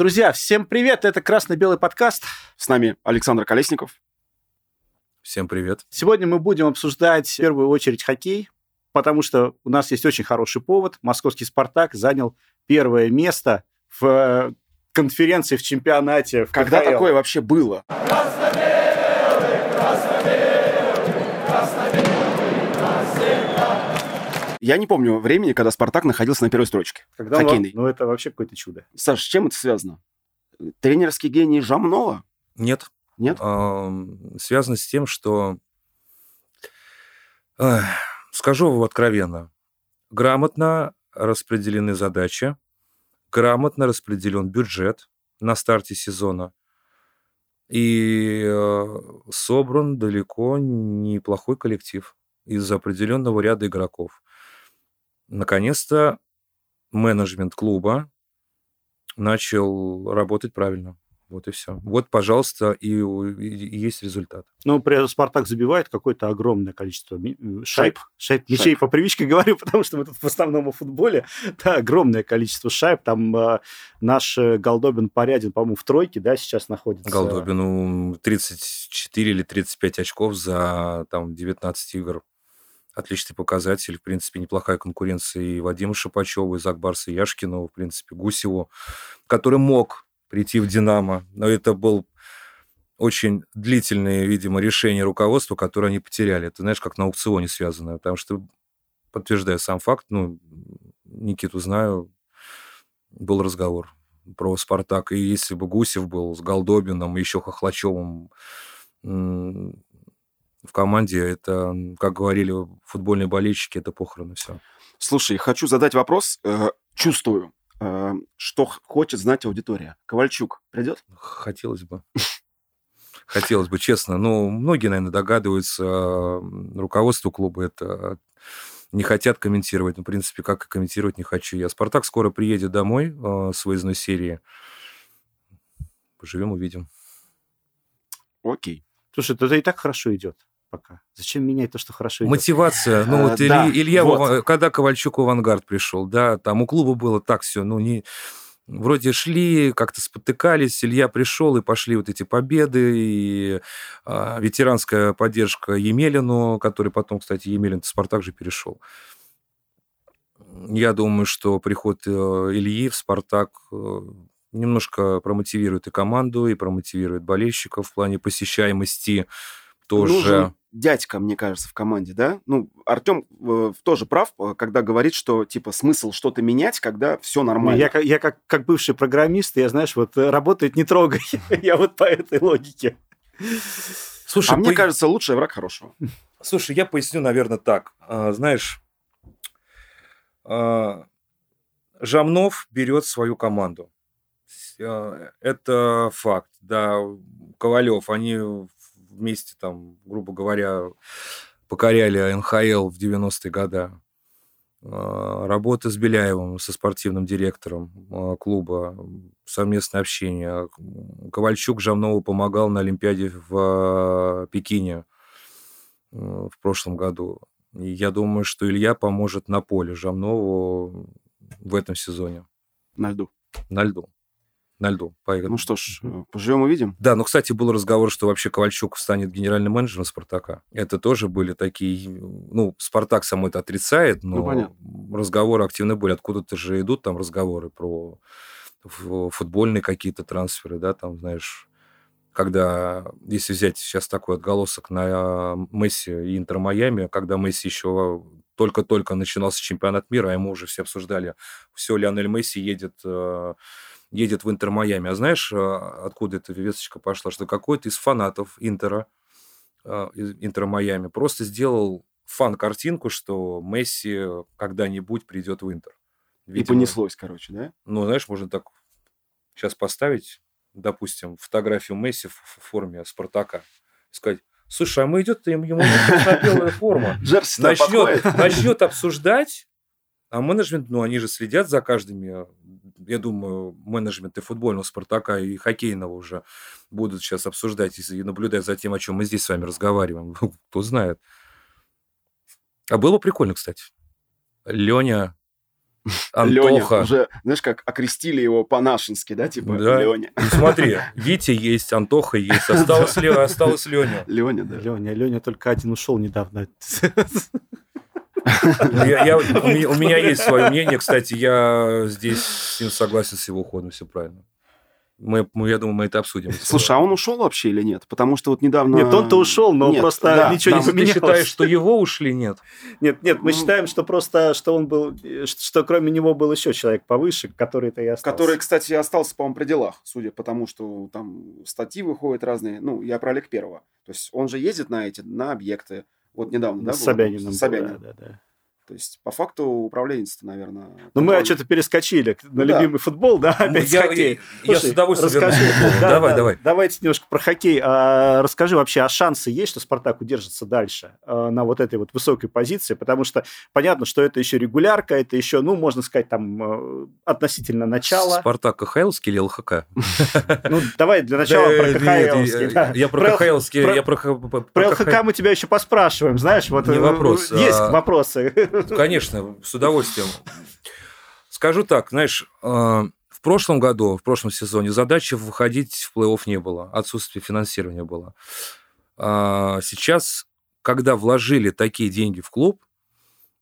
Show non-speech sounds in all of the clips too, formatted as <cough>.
Друзья, всем привет! Это «Красно-белый подкаст». С нами Александр Колесников. Всем привет. Сегодня мы будем обсуждать в первую очередь хоккей, потому что у нас есть очень хороший повод. Московский «Спартак» занял первое место в э, конференции, в чемпионате. В Когда КХЛ. такое вообще было? Я не помню времени, когда «Спартак» находился на первой строчке. Когда он- хоккейный. Ну, это вообще какое-то чудо. Саш, с чем это связано? Тренерский гений Жамнова? Нет. Нет? Связано с тем, что... Эх, Скажу вам откровенно. Грамотно распределены задачи, грамотно распределен бюджет на старте сезона, и э, собран далеко неплохой коллектив из определенного ряда игроков. Наконец-то менеджмент клуба начал работать правильно. Вот и все. Вот, пожалуйста, и, и- и есть результат. Ну, при этом «Спартак» забивает какое-то огромное количество э, шайб. Шайб. Шайб. Мячей по привычке говорю, потому что мы тут в основном о футболе. Да, огромное количество шайб. Там э, наш э, Голдобин Порядин, по-моему, в тройке, да, сейчас находится. Голдобину 34 или 35 очков за там, 19 игр. Отличный показатель. В принципе, неплохая конкуренция и Вадиму Шапачеву, и Закбарсу Яшкину, в принципе, Гусеву, который мог прийти в «Динамо». Но это был очень длительное, видимо, решение руководства, которое они потеряли. Это, знаешь, как на аукционе связано. Потому что, подтверждая сам факт, ну, Никиту знаю, был разговор про «Спартак». И если бы Гусев был с Голдобином, еще Хохлачевым в команде, это, как говорили футбольные болельщики, это похороны все. Слушай, хочу задать вопрос. э, чувствую, э, что хочет знать аудитория. Ковальчук придет? Хотелось бы. Хотелось бы, честно. Ну, многие, наверное, догадываются, руководство клуба это не хотят комментировать. Ну, в принципе, как и комментировать не хочу я. «Спартак» скоро приедет домой а, с выездной серии. Поживем, увидим. Окей. Слушай, это и так хорошо идет пока. Зачем менять то, что хорошо идет? Мотивация. Ну, Э, вот да, Илья, вот. когда Ковальчук в «Авангард» пришел, да, там у клуба было так все, ну, не... Вроде шли, как-то спотыкались, Илья пришел, и пошли вот эти победы, и а, ветеранская поддержка Емелину, который потом, кстати, Емелин в «Спартак» же перешел. Я думаю, что приход э, Ильи в «Спартак» э, немножко промотивирует и команду, и промотивирует болельщиков в плане посещаемости тоже. Нужен дядька, мне кажется, в команде, да? Ну, Артем э, тоже прав, э, когда говорит, что, типа, смысл что-то менять, когда все нормально. Я, как- я как, как бывший программист, я, знаешь, вот э, работает не трогай. <laughs> я вот по этой логике. Слушай, а мне кажется, лучший враг хорошего. Слушай, я поясню, наверное, так. А, Знаешь, а, Жамнов берет свою команду. А, Это факт. Да, Ковалев, они вместе там, грубо говоря, покоряли НХЛ в 90-е годы. А, Работа с Беляевым, со спортивным директором а, клуба, совместное общение. Ковальчук Жамнову помогал на Олимпиаде в а, Пекине в прошлом году. И я думаю, что Илья поможет на поле Жамнову в этом сезоне. На льду. На льду. На льду. Поехали. Ну что ж, э, поживем увидим. Да, ну, кстати, был разговор, что вообще Ковальчук станет генеральным менеджером «Спартака». Это тоже были такие... Ну, «Спартак» само это отрицает, но Ну, понятно. разговоры активно были. Откуда-то же идут там разговоры про футбольные какие-то трансферы, да, там, знаешь, когда, если взять сейчас такой отголосок на Месси и Интер Майами, когда Месси еще только-только начинался чемпионат мира, а ему уже все обсуждали, все, Лионель Месси едет э, едет в Интер Майами. А знаешь, э, откуда эта весточка пошла? Что какой-то из фанатов Интера, э, из Интера Майами, просто сделал фан-картинку, что Месси когда-нибудь придет в Интер. И Видимо, понеслось, короче, да? Ну, знаешь, можно так сейчас поставить, допустим, фотографию Месси в форме Спартака. и Сказать, слушай, а мы идет ему ему красно-белая форма <laughs> начнет, начнет обсуждать, а менеджмент, ну, они же следят за каждыми, я думаю, менеджменты футбольного «Спартака» и хоккейного уже будут сейчас обсуждать и наблюдать за тем, о чем мы здесь с вами разговариваем. <laughs> Кто знает. А было бы прикольно, кстати. Леня <laughs> Леня, Антоха. уже, знаешь, как окрестили его по-нашенски, да, типа Да. Леня. Ну, смотри, Витя есть, Антоха есть, <laughs> осталось, Ле- осталось Леня. Леня, да. Леня, Леня только один ушел недавно. Ну, я- я- у, меня, у меня есть свое мнение, кстати, я здесь с ним согласен с его уходом, все правильно. Мы, мы, я думаю, мы это обсудим. Слушай, а он ушел вообще или нет? Потому что вот недавно... Нет, он-то ушел, но Нет, просто да, ничего там- не ты поменялось. считаешь, что его ушли? Нет. Нет, нет, мы Ну. считаем, что просто, что он был, что, что кроме него был еще человек повыше, который-то и остался. Который, кстати, остался, по-моему, при делах, судя по тому, что там статьи выходят разные. Ну, я про Олег Первого. То есть он же ездит на эти, на объекты. Вот недавно, да? с было? Собяниным. С да, да, да. То есть, по факту, управленец наверное... Ну, мы что-то перескочили на Ну да. любимый футбол, да, опять с я, хоккея. я с Слушай, удовольствием расскажи. Да, <laughs> Давай, да, давай. Давайте немножко про хоккей. А, расскажи вообще, а шансы есть, что Спартак удержится дальше а, на вот этой вот высокой позиции? Потому что понятно, что это еще регулярка, это еще, ну, можно сказать, там, э, относительно начала. Спартак КХЛский или ЛХК? Ну, давай для начала про КХЛский. я-. Я про КХЛский, про- я про ЛХК мы тебя еще поспрашиваем, знаешь, вот Не э, вопрос, есть а- вопросы. Конечно, с удовольствием. Скажу так, знаешь, э, в прошлом году, в прошлом сезоне задачи выходить в плей-офф не было, отсутствие финансирования было. А Сейчас, когда вложили такие деньги в клуб,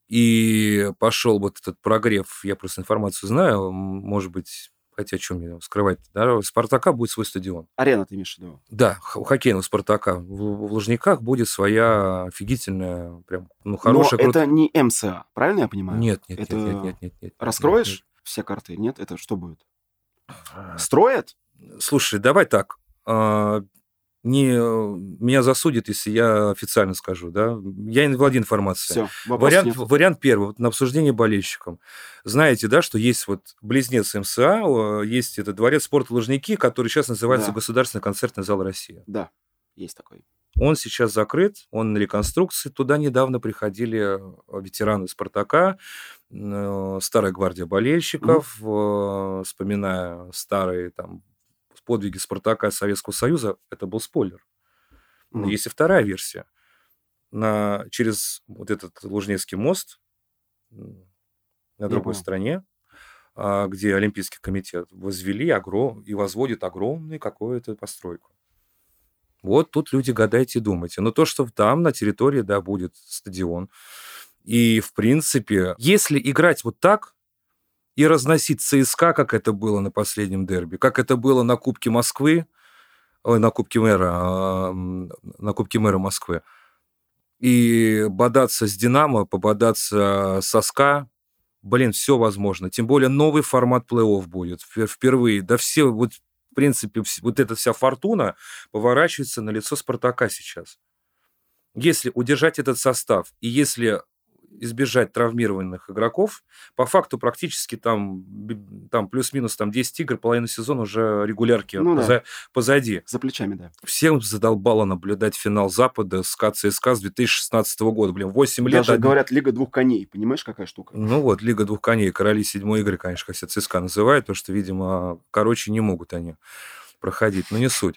и пошел вот этот прогрев, я просто информацию знаю, может быть, хотя что мне скрывать, да, у Спартака будет свой стадион. Арена ты имеешь в виду? Да, у хоккейного Спартака. В, в Лужниках будет своя офигительная, прям, ну, хорошая, Но крутая... это не МСА, правильно я понимаю? Нет, нет, Это нет, нет, нет, нет, нет. Раскроешь нет, все карты? Нет? Это что будет? нет. Строят? Слушай, давай так. Не, меня засудят, если я официально скажу, да? Я не владею информацией. Все, Вариант, вариант первый, вот на обсуждение болельщикам. Знаете, да, что есть вот близнец МСА, о, есть это дворец спорта Лужники, который сейчас называется Да. Государственный концертный зал России. Да, есть такой. Он сейчас закрыт, он на реконструкции. Туда недавно приходили э, ветераны «Спартака», э, старая гвардия болельщиков, э, вспоминая старые там подвиги «Спартака» Советского Союза. Это был спойлер. Но Мгм. есть и вторая версия. На, через вот этот Лужнецкий мост на другой понял. стороне, а, где Олимпийский комитет возвели огром... и возводит огромную какую-то постройку. Вот тут люди гадайте и думайте. Но то, что там на территории, да, будет стадион. И, в принципе, если играть вот так и разносить ЦСКА, как это было на последнем дерби, как это было на Кубке Москвы, ой, на Кубке мэра, а, на Кубке мэра Москвы, и бодаться с Динамо, пободаться со СКА, блин, все возможно. Тем более новый формат плей-офф будет впер- впервые. Да все, вот, в принципе, вот эта вся фортуна поворачивается на лицо Спартака сейчас. Если удержать этот состав, и если избежать травмированных игроков, по факту практически там, там плюс-минус там 10 игр, половина сезона уже регулярки Ну да. поза- позади. За плечами, да. Всем задолбало наблюдать финал Запада с КЦСКА с 2016 года. Блин, 8 лет... Даже говорят, Лига двух коней. Понимаешь, какая штука? Ну вот, Лига двух коней, короли седьмой игры, конечно, как себя ЦСКА называют, потому что, видимо, короче, не могут они проходить, но не суть.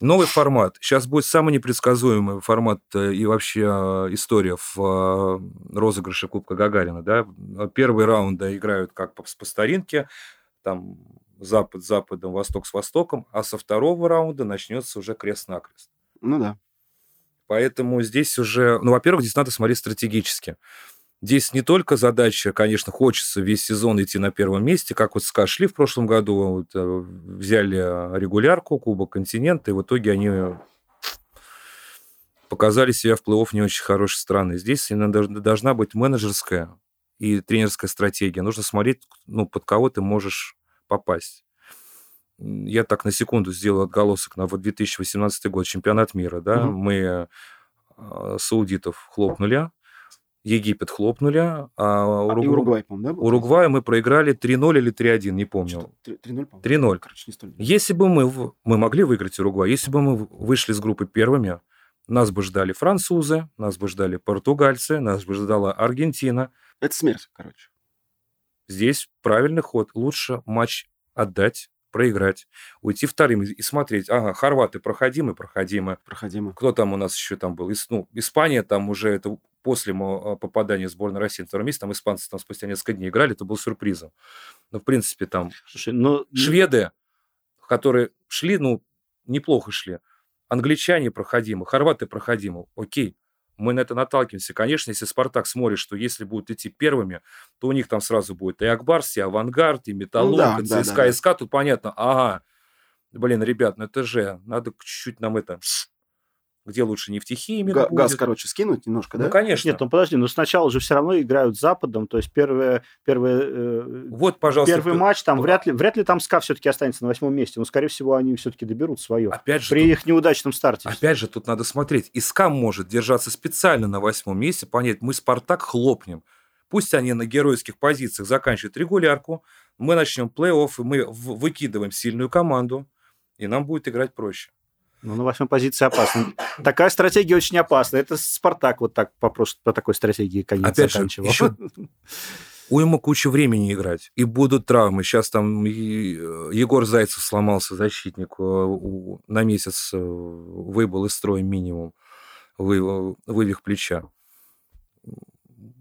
Новый формат. Сейчас будет самый непредсказуемый формат э, и вообще э, история в э, розыгрыше Кубка Гагарина. Да? Первые раунды играют как по, по старинке, там запад с западом, восток с востоком, а со второго раунда начнется уже крест-накрест. Ну да. Поэтому здесь уже, ну, во-первых, здесь надо смотреть стратегически. Здесь не только задача, конечно, хочется весь сезон идти на первом месте, как вот СКА шли в прошлом году, вот, э, взяли регулярку, Кубок континента, и в итоге они показали себя в плей-офф не очень хорошей страны. Здесь должна быть менеджерская и тренерская стратегия. Нужно смотреть, ну, под кого ты можешь попасть. Я так на секунду сделал отголосок на вот 2018 год, чемпионат мира, да, Мгм. мы э, саудитов хлопнули, Египет хлопнули, а А, Уругвай, И Уругвай, да? был? Уругваю мы проиграли 3-0 или 3-1, не помню. Что-то три- 3-0, по-моему. 3-0. Короче, не столь. Если бы мы, мы могли выиграть Уругвай, если бы мы вышли с группы первыми, нас бы ждали французы, нас бы ждали португальцы, нас бы ждала Аргентина. Это смерть, короче. Здесь правильный ход. Лучше матч отдать, проиграть, уйти вторым и смотреть. Ага, хорваты проходимы, проходимы. Проходимо. Кто там у нас еще там был? Ис- ну, Испания там уже это после попадания в сборную России на втором месте, там испанцы там спустя несколько дней играли, это был сюрпризом. Но, в принципе, там Слушай, ну... шведы, которые шли, ну, неплохо шли, англичане проходимы, хорваты проходимы, окей, мы на это наталкиваемся. Конечно, если Спартак смотрит, что если будут идти первыми, то у них там сразу будет и Ак Барс, и Авангард, и Металлург, ну, да, и ЦСКА, да, да. СКА. Тут понятно, ага, блин, ребят, ну это же, надо чуть-чуть нам это где лучше нефтехимик Га- Газ, короче, скинуть немножко, ну, да? Ну, конечно. Нет, ну подожди, но сначала же все равно играют с Западом, то есть первые, первые, э, вот, пожалуйста, первый ты... матч, там вряд ли, вряд ли там СКА все-таки останется на восьмом месте, но, скорее всего, они все-таки доберут свое. Опять же, при тут... их неудачном старте. Опять же, тут надо смотреть. И СКА может держаться специально на восьмом месте, понять, мы Спартак хлопнем. Пусть они на геройских позициях заканчивают регулярку, мы начнем плей-офф, и мы выкидываем сильную команду, и нам будет играть проще. Ну, на восьмой позиции опасно. Такая стратегия очень опасна. Это Спартак вот так по, прош... по такой стратегии конец Опять заканчивал. Же, еще <laughs> уйма куча времени играть. И будут травмы. Сейчас там э, Егор Зайцев сломался, защитник, э, на месяц э, выбыл из строя минимум, вывих плеча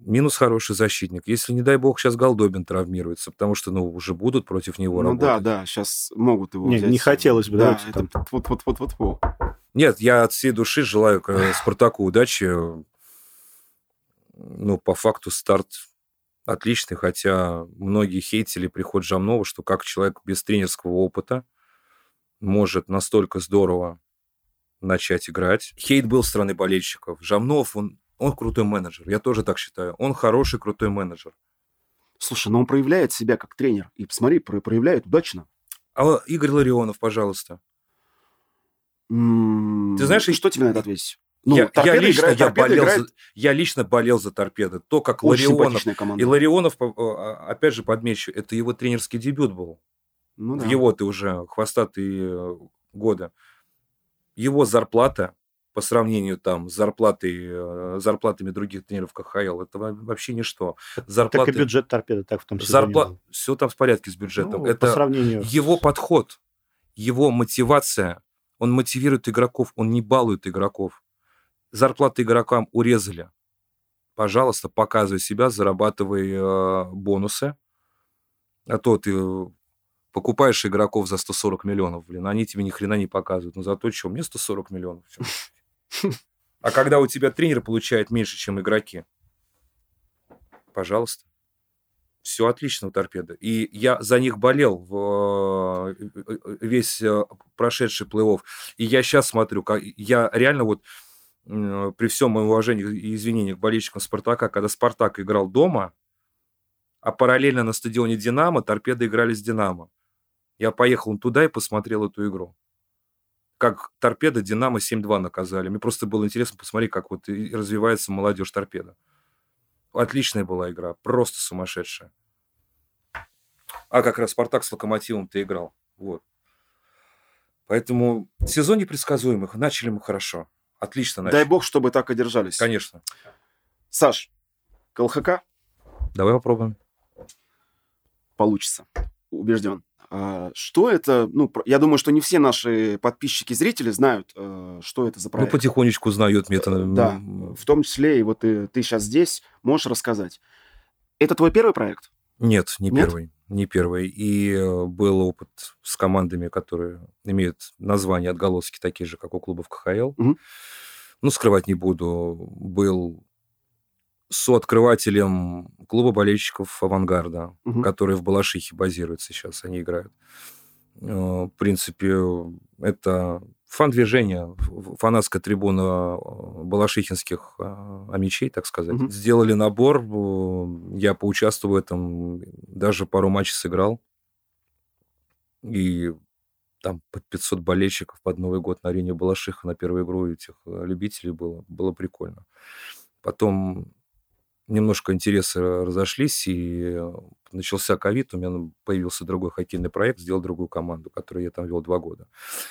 минус хороший защитник. Если, не дай бог, сейчас Голдобин травмируется, потому что, ну, уже будут против него ну, работать. да, да, сейчас могут его не, взять. Не хотелось бы, да. да это, вот, вот, вот, вот, вот. Нет, я от всей души желаю э, Спартаку удачи. Ну, по факту старт отличный, хотя многие хейтили приход Жамнова, что как человек без тренерского опыта может настолько здорово начать играть. Хейт был со стороны болельщиков. Жамнов, он он крутой менеджер. Я тоже так считаю. Он хороший, крутой менеджер. Слушай, но он проявляет себя как тренер. И посмотри, проявляет удачно. А Игорь Ларионов, пожалуйста. Ты знаешь, что тебе на это ответить? Ну, я, я, лично, играет, я, болел играет... за, я лично болел за торпеды. То, как Очень Ларионов... И Ларионов, а, опять же, подмечу, это его тренерский дебют был. Ну, да. В его-то уже хвостатые э, годы. Его зарплата по сравнению там с зарплатой, э, зарплатами других тренеров КХЛ, это вообще ничто. Зарплаты, так и бюджет торпеды так в том числе. Зарпла... Все там в порядке с бюджетом. Ну, это по сравнению... его подход, его мотивация, он мотивирует игроков, он не балует игроков. Зарплаты игрокам урезали. Пожалуйста, показывай себя, зарабатывай э, бонусы. А то ты покупаешь игроков за 140 миллионов, блин, они тебе ни хрена не показывают. Но зато что, мне 140 миллионов. <laughs> А когда у тебя тренер получает меньше, чем игроки, пожалуйста. Все отлично у торпеды. И я за них болел в э, весь э, прошедший плей-офф. И я сейчас смотрю, как я реально вот при всем моем уважении и извинениях к болельщикам Спартака, когда Спартак играл дома, а параллельно на стадионе Динамо торпеды играли с Динамо. Я поехал туда и посмотрел эту игру как торпеда Динамо 7-2 наказали. Мне просто было интересно посмотреть, как вот развивается молодежь торпеда. Отличная была игра, просто сумасшедшая. А как раз Спартак с Локомотивом ты играл. Вот. Поэтому сезон непредсказуемых. Начали мы хорошо. Отлично начали. Дай бог, чтобы так и держались. Конечно. Саш, КЛХК? Давай попробуем. Получится. Убежден. А, что это? Ну, я думаю, что не все наши подписчики, зрители знают, э, что это за ну, проект. Ну, потихонечку знают мне это. Да, в том числе и вот ты, ты сейчас здесь, можешь рассказать. Это твой первый проект? Нет, не Нет? первый. Не первый. И э, был опыт с командами, которые имеют название отголоски такие же, как у клубов КХЛ. Угу. Ну, скрывать не буду. Был сооткрывателем клуба болельщиков «Авангарда», угу. который в Балашихе базируется сейчас, они играют. Э, в принципе, это фан-движение, фанатская трибуна э, балашихинских э, амичей, так сказать. Угу. Сделали набор, я поучаствовал в этом, даже пару матчей сыграл. И там под 500 болельщиков под Новый год на арене Балашиха на первую игру этих любителей было. Было прикольно. Потом немножко интересы разошлись, и э, начался ковид, у меня появился другой хоккейный проект, сделал другую команду, которую я там вел два года.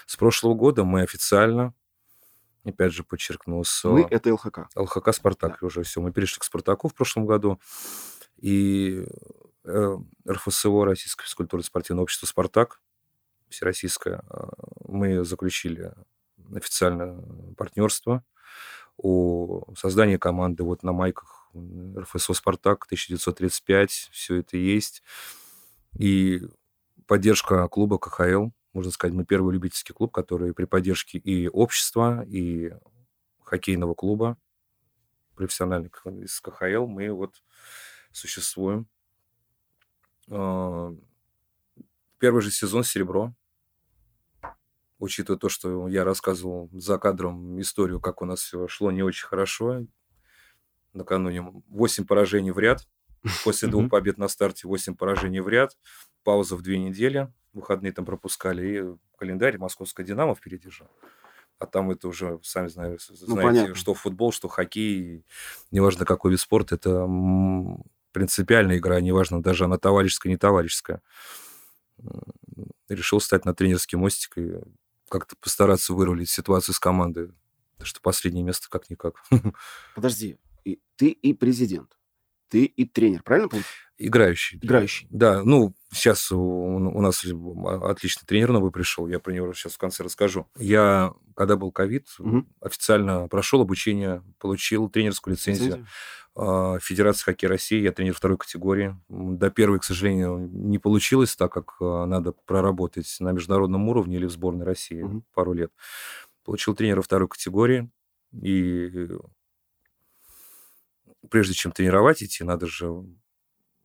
С прошлого года мы официально, опять же подчеркну, с... Мы — это ЛХК. ЛХК «Спартак» да. уже все. Мы перешли к «Спартаку» в прошлом году, и э, РФСО, Российское физкультурно-спортивное общество «Спартак», всероссийское, э, мы заключили официальное партнерство, о создании команды вот на майках РФСО «Спартак» 1935, все это есть. И поддержка клуба КХЛ, можно сказать, мы первый любительский клуб, который при поддержке и общества, и хоккейного клуба профессиональных из КХЛ, мы вот существуем. А, первый же сезон «Серебро», учитывая то, что я рассказывал за кадром историю, как у нас все шло не очень хорошо. Накануне 8 поражений в ряд. После двух побед на старте 8 поражений в ряд. Пауза в две недели. Выходные там пропускали. И календарь московская «Динамо» впереди же. А там это уже, сами знаете, ну, знаете что футбол, что хоккей, неважно какой вид спорта, это принципиальная игра, неважно, даже она товарищеская, не товарищеская. Решил стать на тренерский мостик и как-то постараться вырулить ситуацию с командой. Потому что последнее место как-никак. <laughs> Подожди, и ты и президент, ты и тренер, правильно помню? Играющий. Играющий. Да, ну, сейчас у, нас отличный тренер новый пришел, я про него сейчас в конце расскажу. Я, когда был ковид, угу. официально прошел обучение, получил тренерскую лицензию. лицензию. А, Федерации хоккея России, я тренер второй категории. До первой, к сожалению, не получилось, так как а, надо проработать на международном уровне или в сборной России угу. пару лет. Получил тренера второй категории, и прежде чем тренировать идти, надо же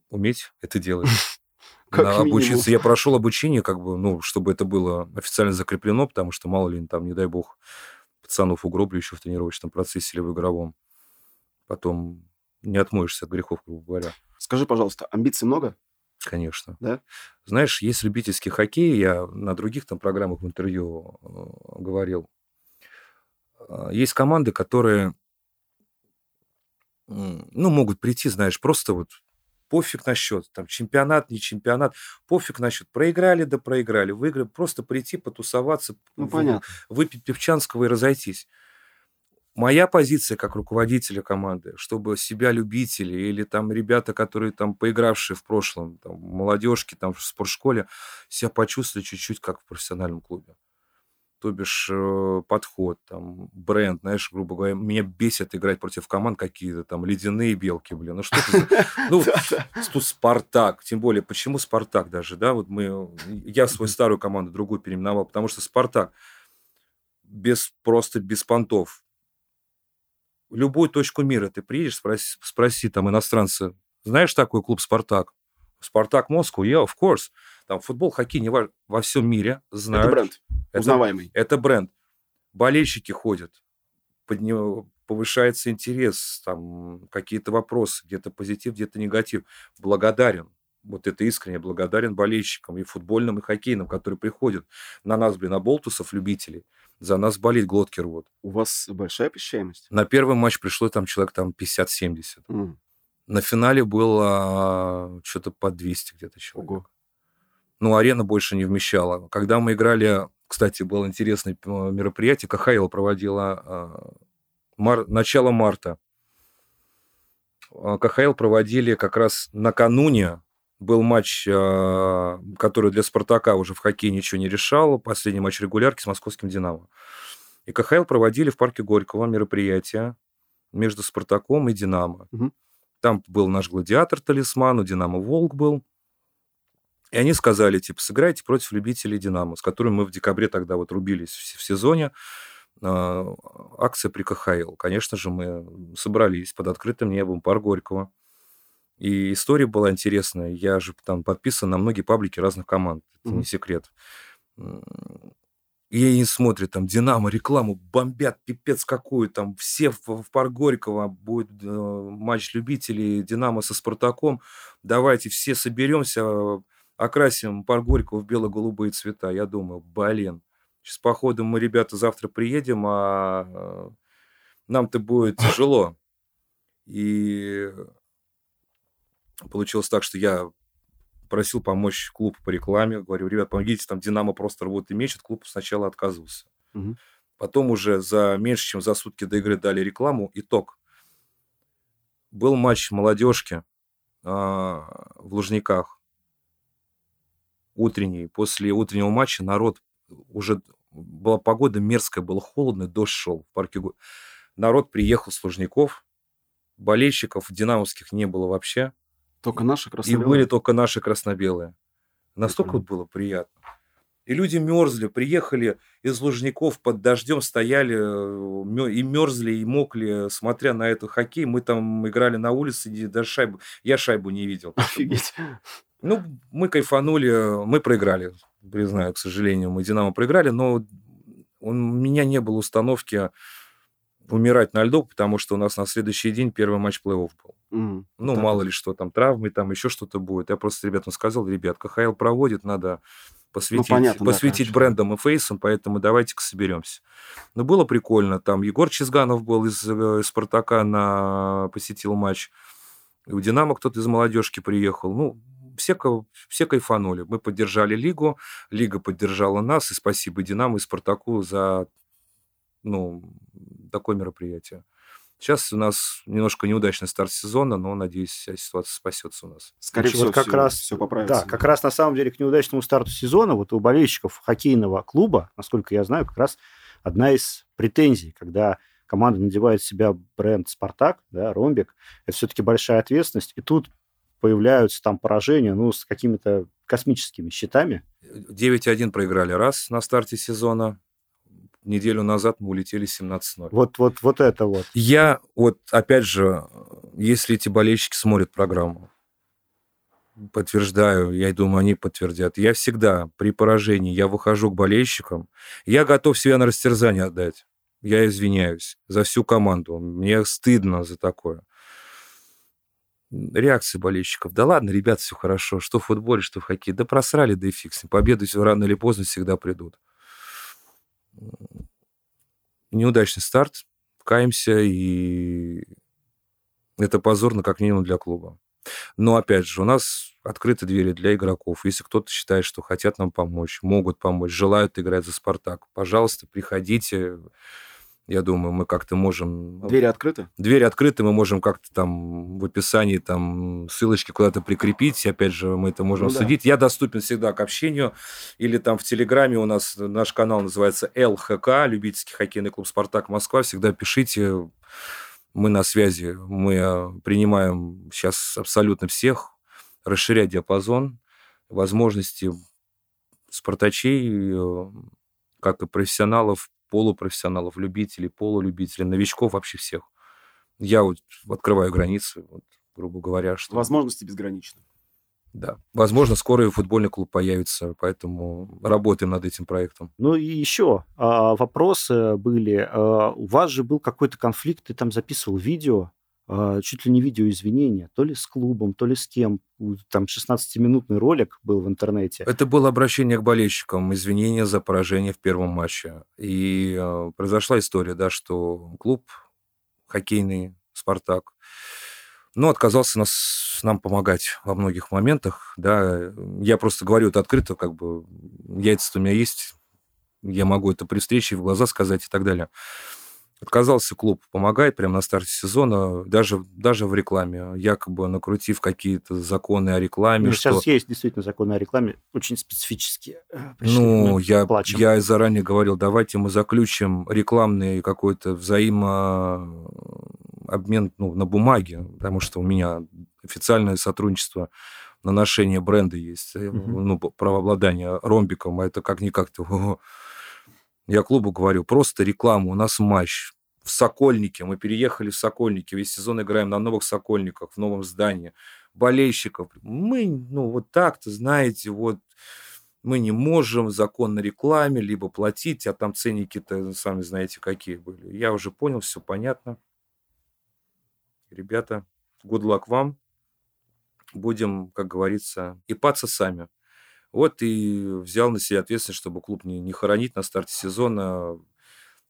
уметь это делать. <laughs> Как на обучиться. Я прошел обучение, как бы, ну, чтобы это было официально закреплено, потому что, мало ли, там, не дай бог, пацанов угроблю еще в тренировочном процессе или в игровом. Потом не отмоешься от грехов, грубо говоря. Скажи, пожалуйста, амбиций много? Конечно. Да? Знаешь, есть любительский хоккей, я на других там программах в интервью э, говорил. А, есть команды, которые, ну, могут прийти, знаешь, просто вот пофиг на счет, там, чемпионат, не чемпионат, пофиг на счет, проиграли, да проиграли, выиграли, просто прийти, потусоваться, ну, понятно. выпить певчанского и разойтись моя позиция как руководителя команды, чтобы себя любители или там ребята, которые там поигравшие в прошлом, там, молодежки там в спортшколе, себя почувствовали чуть-чуть как в профессиональном клубе. То бишь э, подход, там, бренд, знаешь, грубо говоря, меня бесит играть против команд какие-то там ледяные белки, блин, ну что это <laughs> Ну, тут Спартак, тем более, почему Спартак даже, да, вот мы, я свою старую команду другую переименовал, потому что Спартак без, просто без понтов, в любую точку мира ты приедешь, спроси, спроси там иностранца, знаешь такой клуб «Спартак»? «Спартак Москву», yeah, of course. Там футбол, хоккей, не важно, во всем мире знают. Это бренд, это, узнаваемый. Это бренд. Болельщики ходят, под него повышается интерес, там какие-то вопросы, где-то позитив, где-то негатив. Благодарен вот это искренне благодарен болельщикам и футбольным, и хоккейным, которые приходят на нас, блин, на болтусов, любителей за нас болит, глотки рвут. У вас большая посещаемость? На первый матч пришло там человек там 50-70. Mm. На финале было что-то по 200 где-то человек. Ого. Ну, арена больше не вмещала. Когда мы играли, кстати, было интересное э, мероприятие, КХЛ проводила э, мар... начало марта. Э, КХЛ проводили как раз накануне был матч, который для «Спартака» уже в хоккее ничего не решал. Последний матч регулярки с московским «Динамо». И КХЛ проводили в парке Горького мероприятие между «Спартаком» и «Динамо». Угу. Там был наш гладиатор талисман, у «Динамо» Волк был. И они сказали, типа, сыграйте против любителей «Динамо», с которыми мы в декабре тогда вот рубились в сезоне. А, акция при КХЛ. Конечно же, мы собрались под открытым небом, пар Горького. И история была интересная. Я же там подписан на многие паблики разных команд. Это mm-hmm. не секрет. И они смотрят, там, Динамо, рекламу бомбят, пипец какую, там, все в, в парк Горького, будет э, матч любителей Динамо со Спартаком, давайте все соберемся, окрасим парк Горького в бело-голубые цвета. Я думаю, блин, сейчас, походу, мы, ребята, завтра приедем, а э, нам-то будет <laughs> тяжело. И получилось так, что я просил помочь клуб по рекламе. Говорю, ребят, помогите, там Динамо просто рвут и мечет. Клуб сначала отказывался. Угу. Потом уже за меньше, чем за сутки до игры дали рекламу. Итог. Был матч молодежки а, в Лужниках. Утренний. После утреннего матча народ уже... Была погода мерзкая, было холодно, дождь шел в парке народ приехал с Лужников, болельщиков динамовских не было вообще. Только наши И красно были только наши красно-белые. Настолько вот было приятно. И люди мерзли, приехали из Лужников под дождем, стояли э, и мерзли, и мокли, смотря на этот хоккей. Мы там играли на улице, и даже шайбу, я шайбу не видел. Офигеть. Ну, мы кайфанули, мы проиграли, признаю, к сожалению, мы Динамо проиграли, но у меня не было установки умирать на льду, потому что у нас на следующий день первый матч плей-офф был. Мгм. Ну, Так. мало ли что, там травмы, там еще что-то будет. Я просто ребятам сказал, ребят, КХЛ проводит, надо посвятить, Ну, понятно, да, посвятить конечно. брендам и фейсам, поэтому давайте-ка соберемся. Ну, было прикольно. Там Егор Чизганов был из, э, из «Спартака», на... посетил матч. У «Динамо» кто-то из молодежки приехал. Ну, все, все кайфанули. Мы поддержали лигу, лига поддержала нас, и спасибо «Динамо» и «Спартаку» за ну, такое мероприятие. Сейчас у нас немножко неудачный старт сезона, но, надеюсь, вся ситуация спасется у нас. Скорее Значит, всего, вот как все, раз- все поправится. Да, как раз на самом деле к неудачному старту сезона вот у болельщиков хоккейного клуба, насколько я знаю, как раз одна из претензий, когда команда надевает в себя бренд «Спартак», да, «Ромбик», это все-таки большая ответственность, и тут появляются там поражения, ну, с какими-то космическими счетами. 9-1 проиграли раз на старте сезона. Неделю назад мы улетели 17-0. Вот, вот, вот это вот. Я вот, опять же, если эти болельщики смотрят программу, подтверждаю, я думаю, они подтвердят. Я всегда при поражении, я выхожу к болельщикам, я готов себя на растерзание отдать. Я извиняюсь за всю команду. Мне стыдно за такое. Реакции болельщиков. Да ладно, ребят, все хорошо. Что в футболе, что в хоккее. Да просрали, да и фиг с ним. Победы всё рано или поздно всегда придут. Неудачный старт. Каемся, и это позорно как минимум для клуба. Но, опять же, у нас открыты двери для игроков. Если кто-то считает, что хотят нам помочь, могут помочь, желают играть за «Спартак», пожалуйста, приходите. Я думаю, мы как-то можем... Двери открыты? Двери открыты, мы можем как-то там в описании там ссылочки куда-то прикрепить. Опять же, мы это можем Ну да. обсудить. Я доступен всегда к общению. Или там в Телеграме у нас наш канал называется ЛХК, любительский хоккейный клуб «Спартак Москва». Всегда пишите. Мы на связи. Мы э, принимаем сейчас абсолютно всех. Расширять диапазон, возможности спартачей, э, как и профессионалов, полупрофессионалов, любителей, полулюбителей, новичков, вообще всех. Я вот открываю границы, вот, грубо говоря, что... Возможности безграничны. Да. Возможно, скоро и футбольный клуб появится, поэтому работаем над этим проектом. Ну и еще а, вопросы были. А, у вас же был какой-то конфликт, ты там записывал видео, чуть ли не видео извинения, то ли с клубом, то ли с кем. Там 16-минутный ролик был в интернете. Это было обращение к болельщикам, извинения за поражение в первом матче. И э, произошла история, да, что клуб хоккейный «Спартак», ну, отказался нас, нам помогать во многих моментах, да. Я просто говорю это открыто, как бы яйца у меня есть, я могу это при встрече в глаза сказать и так далее. Отказался клуб помогать прямо на старте сезона, даже, даже в рекламе, якобы накрутив какие-то законы о рекламе. Ну, что... Сейчас есть действительно законы о рекламе, очень специфические. э, пришли. Ну, я, плачем. я заранее говорил, давайте мы заключим рекламный какой-то взаимообмен ну, на бумаге, потому что у меня официальное сотрудничество на ношение бренда есть, Мгм. ну, правообладание ромбиком, а это как-никак-то... <laughs> Я клубу говорю, просто рекламу, у нас матч в Сокольнике, мы переехали в Сокольники, весь сезон играем на новых Сокольниках, в новом здании, болельщиков. Мы, ну, вот так-то, знаете, вот мы не можем закон на рекламе, либо платить, а там ценники-то сами знаете какие были. Я уже понял, все понятно. Ребята, good luck вам. Будем, как говорится, ипаться сами. Вот и взял на себя ответственность, чтобы клуб не, не хоронить на старте сезона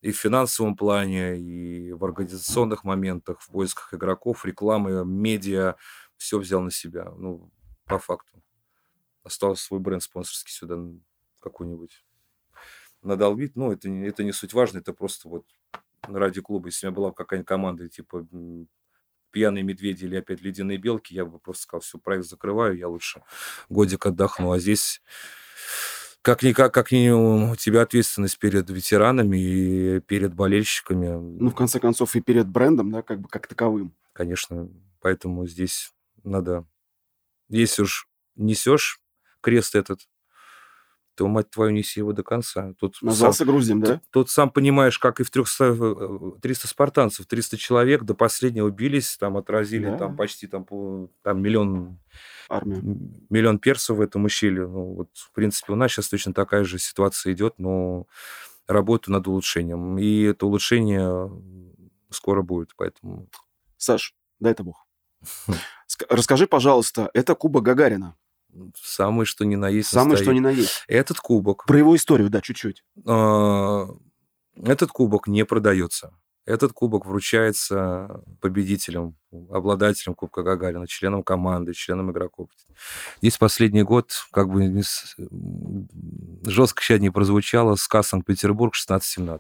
и в финансовом плане, и в организационных моментах, в поисках игроков, рекламы, медиа. Все взял на себя, ну, по факту. Осталось свой бренд спонсорский сюда какой-нибудь надолбить. Ну, это, это не суть важно, это просто вот ради клуба. Если у меня была какая-нибудь команда, типа пьяные медведи или опять ледяные белки, я бы просто сказал, все, проект закрываю, я лучше годик отдохну. А здесь Как-никак, как минимум, у тебя ответственность перед ветеранами и перед болельщиками. Ну, в конце концов, и перед брендом, да, как бы как таковым. Конечно, поэтому здесь надо... Если уж несешь крест этот, то, мать твою, неси его до конца. Тут Назвался сам, груздем, да? Тут, тут сам понимаешь, как и в 300, 300 спартанцев, 300 человек до последнего бились, там отразили Да. там почти там, по- там миллион, Армия. миллион персов в этом ущелье. Ну, вот, в принципе, у нас сейчас точно такая же ситуация идет, но работаю над улучшением. И это улучшение скоро будет, поэтому... Саш, дай это бог. <laughs> Ск- Расскажи, пожалуйста, это Кубок Гагарина. Самый что ни на есть Самое что ни на есть. Этот кубок Про его историю, да, чуть-чуть. А, Этот кубок не продается. Этот кубок вручается победителям, обладателям Кубка Гагарина, членам команды, членам игроков. Здесь последний год, как бы не с- жестко сейчас не прозвучало, СКА Санкт-Петербург 16-17.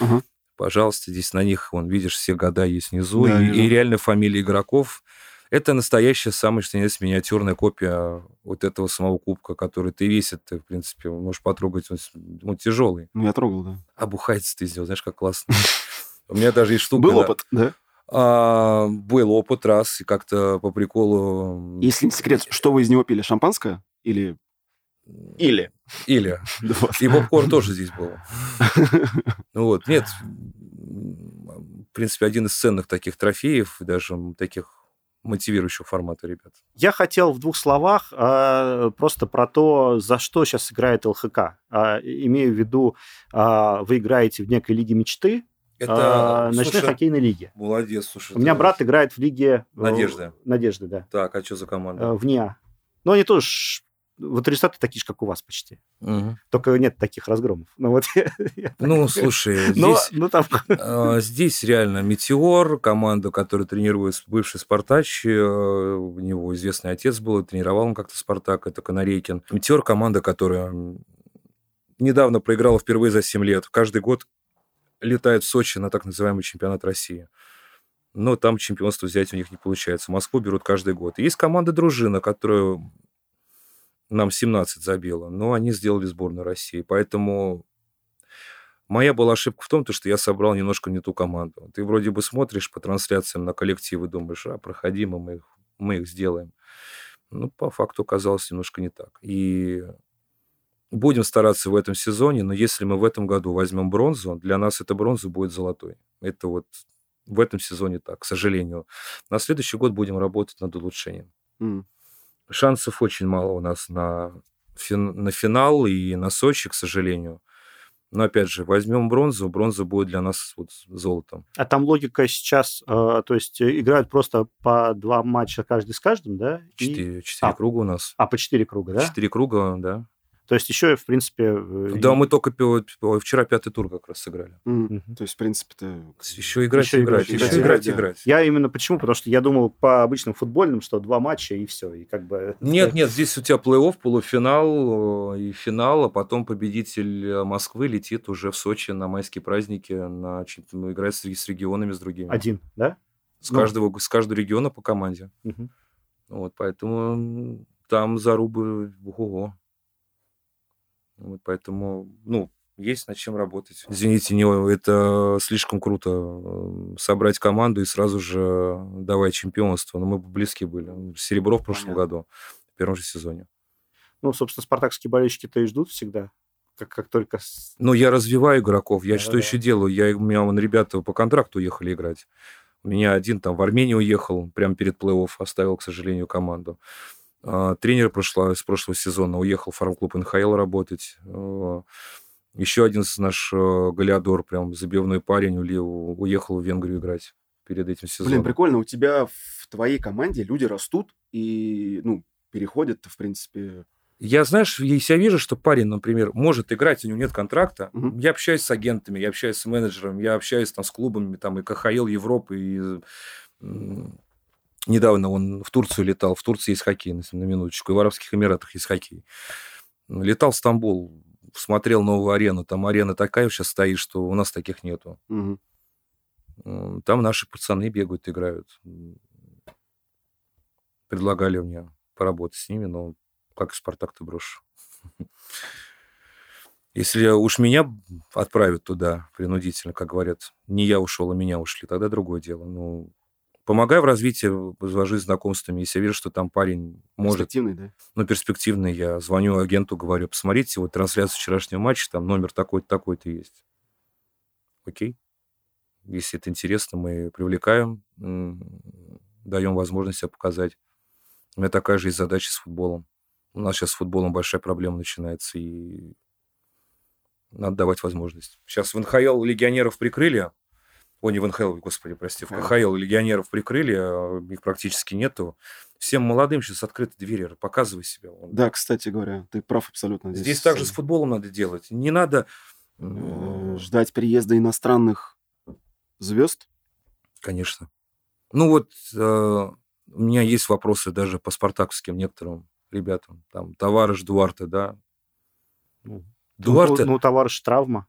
Ага. Пожалуйста, здесь на них, вон, видишь, все года есть внизу, Да, и, и реально фамилии игроков. Это настоящая, самая что есть, миниатюрная копия вот этого самого кубка, который ты весит, ты, в принципе, можешь потрогать, он, он тяжелый. Ну, я трогал, да. А бухается ты сделал, знаешь, как классно. <laughs> У меня даже есть штука... Был опыт, да? А, Был опыт раз, и как-то по приколу... Если не секрет, что вы из него пили? Шампанское? Или... Или. Или. <laughs> И попкорн тоже здесь был. <laughs> Ну вот, нет, в принципе, один из ценных таких трофеев, даже таких мотивирующего формата, ребят. Я хотел в двух словах а, просто про то, за что сейчас играет ЛХК. А, имею в виду, а, вы играете в некой лиге мечты, а, ночной слушай, хоккейной лиге. Молодец, слушай. У меня брат играет в лиге... э, Надежды. Надежды, да. Так, а что за команда? э, В НИА. Но они тоже... Вот результаты такие же, как у вас почти. Мгм. Только нет таких разгромов. Ну вот Ну, слушай, Но, здесь... ну там... А, Здесь реально Метеор, команда, которая тренирует бывший Спартач, э, у него известный отец был, тренировал он как-то Спартак, это Конорейкин. Метеор команда, которая недавно проиграла впервые за 7 лет. Каждый год летает в Сочи на так называемый чемпионат России. Но там чемпионство взять у них не получается. Москву берут каждый год. И есть команда «Дружина», которая нам 17 забила, но они сделали сборную России. Поэтому Моя была ошибка в том, то, что я собрал немножко не ту команду. Ты вроде бы смотришь по трансляциям на коллектив и думаешь, а, проходимо, мы их, мы их сделаем. Ну, по факту оказалось немножко не так. И будем стараться в этом сезоне, но если мы в этом году возьмем бронзу, для нас эта бронза будет золотой. Это вот в этом сезоне так, к сожалению. На следующий год будем работать над улучшением. М. Шансов очень мало у нас на, фин- на финал и на Сочи, к сожалению. Но опять же, возьмем бронзу, бронза будет для нас вот золотом. А там логика сейчас, э, то есть э, играют просто по два матча каждый с каждым, да? И- Четыре, четыре А. круга у нас. А, по четыре круга, да? Четыре круга, да. То есть еще, в принципе... э, Да, мы только вчера пятый тур как раз сыграли. М. Мгм. То есть, в принципе-то... Еще играть, Еще играть, играть, еще играть, играть, да. играть. Я именно почему? Потому что я думал по обычным футбольным, что два матча и все. И как бы... Нет, нет, здесь у тебя плей-офф, полуфинал э, и финал, а потом победитель э, Москвы летит уже в Сочи на майские праздники, на, ну, играет с, с регионами, с другими. Один, да? С, ну. каждого, с каждого региона по команде. Мгм. Вот, поэтому там зарубы ого Вот, поэтому, ну, есть над чем работать. Извините, не, это слишком круто э, собрать команду и сразу же давай чемпионство. Но мы близки были. Серебро в прошлом Понятно. году, в первом же сезоне. Ну, собственно, спартакские болельщики-то и ждут всегда. Как, как только... Но я развиваю игроков. Я что Да-да-да. еще делаю? Я, у меня вон ребята по контракту уехали играть. У меня один там в Армению уехал, прямо перед плей-офф, оставил, к сожалению, команду. А, Тренер прошла, с прошлого сезона уехал в фарм-клуб НХЛ работать. А, Еще один наш э, Галиадор, прям забивной парень, уехал в Венгрию играть перед этим сезоном. Блин, прикольно, у тебя в твоей команде люди растут и, ну, переходят, в принципе... Я, знаешь, если я вижу, что парень, например, может играть, у него нет контракта, Мгм. я общаюсь с агентами, я общаюсь с менеджером, я общаюсь там с клубами, там и КХЛ Европы, и недавно он в Турцию летал, в Турции есть хоккей, на, минуточку, и в Арабских Эмиратах есть хоккей. Летал в Стамбул, смотрел новую арену, там арена такая сейчас стоит, что у нас таких нету. М, Там наши пацаны бегают, играют. Предлагали мне поработать с ними, но как Спартак ты брошь. <laughs> Если уж меня отправят туда принудительно, как говорят, не я ушел, а меня ушли, тогда другое дело. Ну, помогаю в развитии, возвожусь знакомствами. Если я вижу, что там парень может... Перспективный, да? Ну, перспективный, я звоню агенту, говорю, посмотрите, вот трансляцию вчерашнего матча, там номер такой-то, такой-то есть. Окей. Если это интересно, мы привлекаем, даем возможность себя показать. У меня такая же есть задача с футболом. У нас сейчас с футболом большая проблема начинается, и надо давать возможность. Сейчас в НХЛ легионеров прикрыли, о, не в НХЛ, господи, прости, в КХЛ легионеров прикрыли, а их практически нету. Всем молодым сейчас открыты двери, показывай себя. Да, кстати говоря, ты прав абсолютно. Здесь, Здесь также с футболом надо делать. Не надо... Э, ждать приезда иностранных звезд? Конечно. Ну вот э, у меня есть вопросы даже по спартаковским некоторым ребятам. Там товарищ Дуарте, да. Ну, Дуарте... Ну товарищ травма.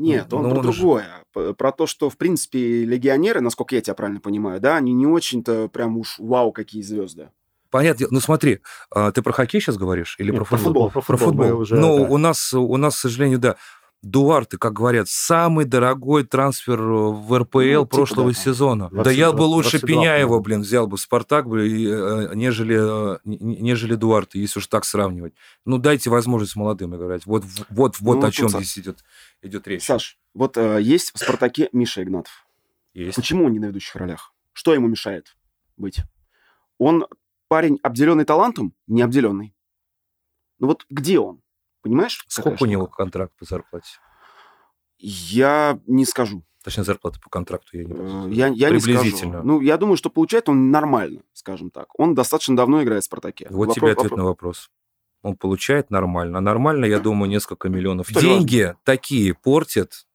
Нет, он Но про он другое. Же... Про то, что, в принципе, легионеры, насколько я тебя правильно понимаю, да, они не очень-то прям уж вау, какие звезды. Понятно. Ну смотри, а, ты про хоккей сейчас говоришь или Нет, про футбол? Про футбол. Про футбол. Про футбол. Уже, ну, да. у нас, у нас, к сожалению, да. Дуарте, как говорят, самый дорогой трансфер в РПЛ ну, типа прошлого да, сезона. 20, да я бы лучше 22, Пеняева, да. блин, взял бы Спартак, блин, нежели, нежели Дуарте, если уж так сравнивать. Ну, дайте возможность молодым играть. Вот, вот, вот ну, о чем здесь идет, идет речь. Саш, вот э, есть в Спартаке Миша Игнатов. Есть. Почему он не на ведущих ролях? Что ему мешает быть? Он парень, обделенный талантом, не обделенный. Ну вот где он? Понимаешь? Сколько у него контракт по зарплате? Я не скажу. Точнее, зарплата по контракту я не э, Я, я Приблизительно. Не скажу. Ну, я думаю, что получает он нормально, скажем так. Он достаточно давно играет в «Спартаке». Вот вопрос, тебе ответ вопрос. на вопрос. Он получает нормально. А нормально, я думаю, несколько миллионов. Что Деньги такие портят.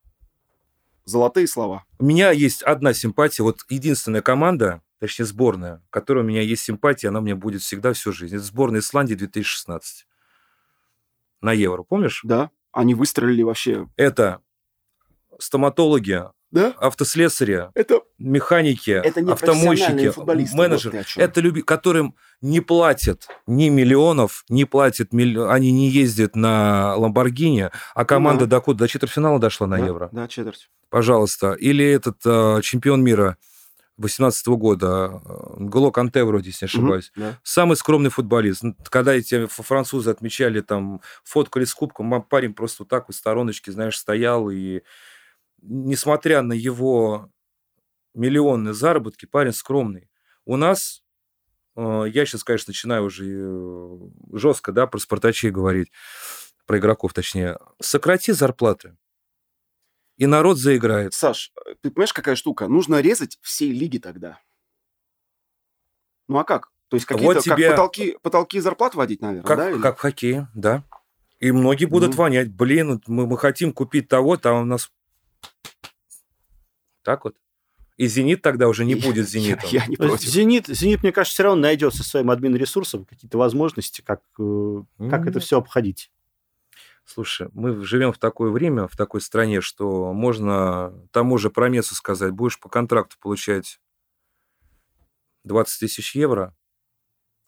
Золотые слова. У меня есть одна симпатия. Вот единственная команда, точнее сборная, которая у меня есть симпатия, она у меня будет всегда всю жизнь. Это сборная Исландии 2016 на евро, помнишь? Да, они выстрелили вообще. Это стоматологи, да? автослесари, это, механики, это не автомойщики, менеджеры, вот это люди, которым не платят ни миллионов, не платят, милли... они не ездят на Ламборгини, а команда да. до куда? До четвертьфинала дошла на да, Евро. Да, четверть. Пожалуйста. Или этот э, чемпион мира 18 года, э, Гло Канте, вроде, если не ошибаюсь. Угу, да. Самый скромный футболист. Когда эти французы отмечали, там, фоткали с кубком, парень просто вот так в стороночке, знаешь, стоял, и несмотря на его миллионные заработки, парень скромный. У нас, э, я сейчас, конечно, начинаю уже э, жестко, да, про спартачей говорить, про игроков точнее, сократи зарплаты и народ заиграет. Саш, ты понимаешь, какая штука? Нужно резать всей лиги тогда. Ну а как? То есть какие-то вот тебе... как потолки, потолки зарплат вводить, наверное, как, да? Или? Как в хоккее, да. И многие будут ну. вонять. Блин, мы, мы хотим купить того, там у нас... Так вот. И «Зенит» тогда уже не будет «Зенитом». Я, я не против. «Зенит», «Зенит», мне кажется, все равно найдет со своим админ-ресурсом какие-то возможности, как, mm. как это все обходить. Слушай, мы живем в такое время, в такой стране, что можно тому же промесу сказать, будешь по контракту получать 20 тысяч евро,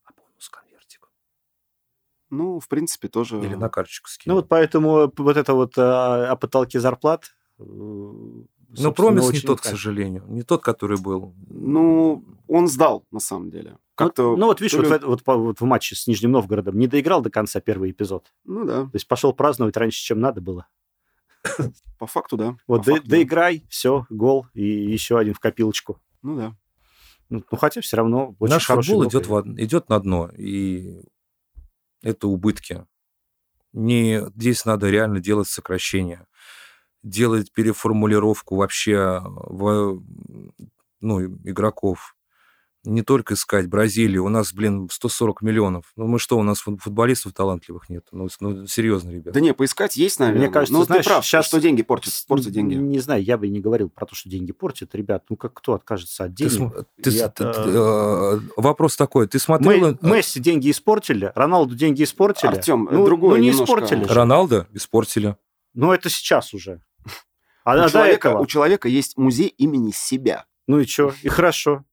а бонус конвертик. Ну, в принципе, тоже... Или на карточку скинуть. Ну, вот поэтому вот это вот а, о потолке зарплат э, но промис не тот, к сожалению. Не тот, который был. Ну, он сдал, на самом деле. Как-то... Ну, ну вот видишь, ли... вот, вот, вот в матче с Нижним Новгородом не доиграл до конца первый эпизод. Ну да. То есть пошел праздновать раньше, чем надо было. По факту, да. Вот до, факту, доиграй, да. все, гол и еще один в копилочку. Ну да. Ну, ну хотя все равно очень Наш футбол идет, в, идет на дно, и это убытки. Не, здесь надо реально делать сокращения делать переформулировку вообще в, ну, игроков. Не только искать Бразилию. У нас, блин, 140 миллионов. Ну, мы что, у нас футболистов талантливых нет? Ну, ну серьезно, ребят. Да не, поискать есть, наверное. Мне кажется, ну, знаешь, ты прав, сейчас что деньги портят, портят деньги. Не знаю, я бы не говорил про то, что деньги портят. Ребят, ну как кто откажется от денег? Ты, ты, от, ты, э, вопрос такой, ты смотрел... Мы, Месси деньги испортили, Роналду деньги испортили. Артем, ну, другое ну, не немножко... испортили. Роналда испортили. Ну, это сейчас уже. А <laughs> у, человека, у человека есть музей имени себя. Ну и что? И хорошо.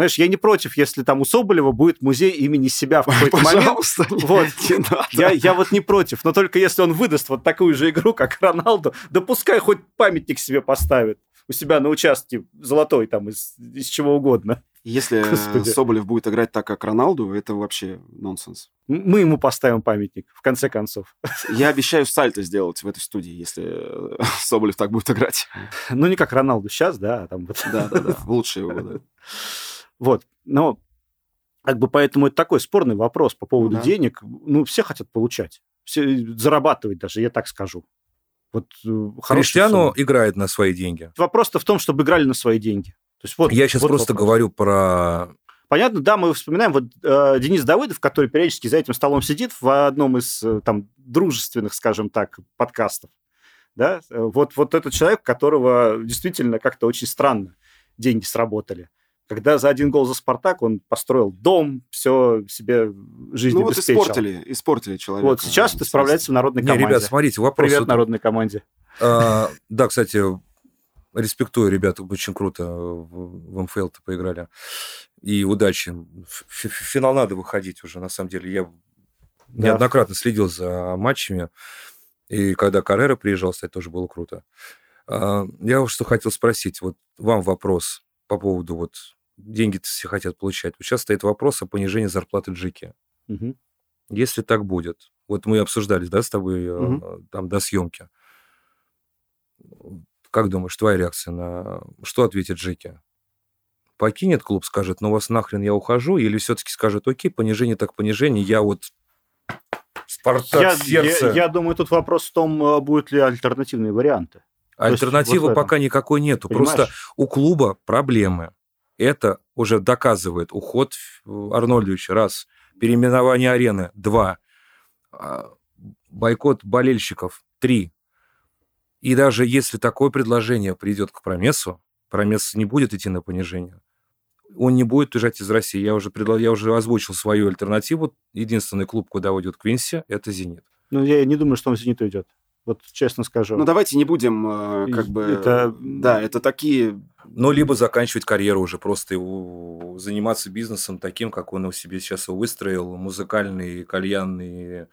Знаешь, я не против, если там у Соболева будет музей имени себя в какой-то момент. Пожалуйста, не- Вот. не надо. Я, я вот не против, но только если он выдаст вот такую же игру, как Роналду, да пускай хоть памятник себе поставит у себя на участке золотой там из, из чего угодно. Если Господи. Соболев будет играть так, как Роналду, это вообще нонсенс. Мы ему поставим памятник, в конце концов. Я обещаю сальто сделать в этой студии, если э, <laughs> Соболев так будет играть. Ну, не как Роналду сейчас, да, а там. Да-да-да, в лучшие его годы. <laughs> Вот, но как бы поэтому это такой спорный вопрос по поводу Да. денег. Ну, все хотят получать, все зарабатывать даже, я так скажу. Вот э, Криштиану играет на свои деньги. Вопрос-то в том, чтобы играли на свои деньги. То есть вот, Я сейчас вот просто вопрос. говорю про... Понятно, да, мы вспоминаем вот э, Денис Давыдов, который периодически за этим столом сидит в одном из э, там дружественных, скажем так, подкастов. Да? Э, Вот, вот этот человек, которого действительно как-то очень странно деньги сработали. Когда за один гол за «Спартак» он построил дом, все себе жизнь Ну вот обеспечил. испортили, испортили человека. Вот сейчас ты справляется в народной Не, команде. ребят, смотрите, вопрос... Привет вот, народной команде. а, да, кстати, респектую, ребята, очень круто в, МФЛ-то поиграли. И удачи. В финал надо выходить уже, на самом деле. Я Да. неоднократно следил за матчами. И когда Каррера приезжал, кстати, тоже было круто. А, Я вот что хотел спросить. Вот вам вопрос по поводу вот деньги-то все хотят получать. Вот сейчас стоит вопрос о понижении зарплаты Джеки. Мгм. Если так будет, вот мы обсуждали, да, с тобой Мгм. там до съемки. Как думаешь, твоя реакция на что ответит Джеки? Покинет клуб, скажет, ну вас нахрен я ухожу, или все-таки скажет, окей, понижение так понижение, я вот Спартак Я, сердце. я- я думаю, тут вопрос в том, э, будут ли альтернативные варианты. есть Альтернативы вот в этом. пока никакой нету. Просто Понимаешь? у клуба проблемы. Это уже доказывает уход э, Арнольдовича, раз. Переименование арены, два. А, Бойкот болельщиков, три. И даже если такое предложение придет к Промесу, Промес не будет идти на понижение. Он не будет уезжать из России. Я уже, предла- я уже озвучил свою альтернативу. Единственный клуб, куда уйдет Квинси, это «Зенит». Ну, я не думаю, что он «Зенит» уйдет. Вот честно скажу. Ну давайте не будем э, как бы... Это- Да, это такие... Ну, либо заканчивать карьеру уже, просто его, заниматься бизнесом таким, как он у себе сейчас его выстроил, музыкальный, кальянный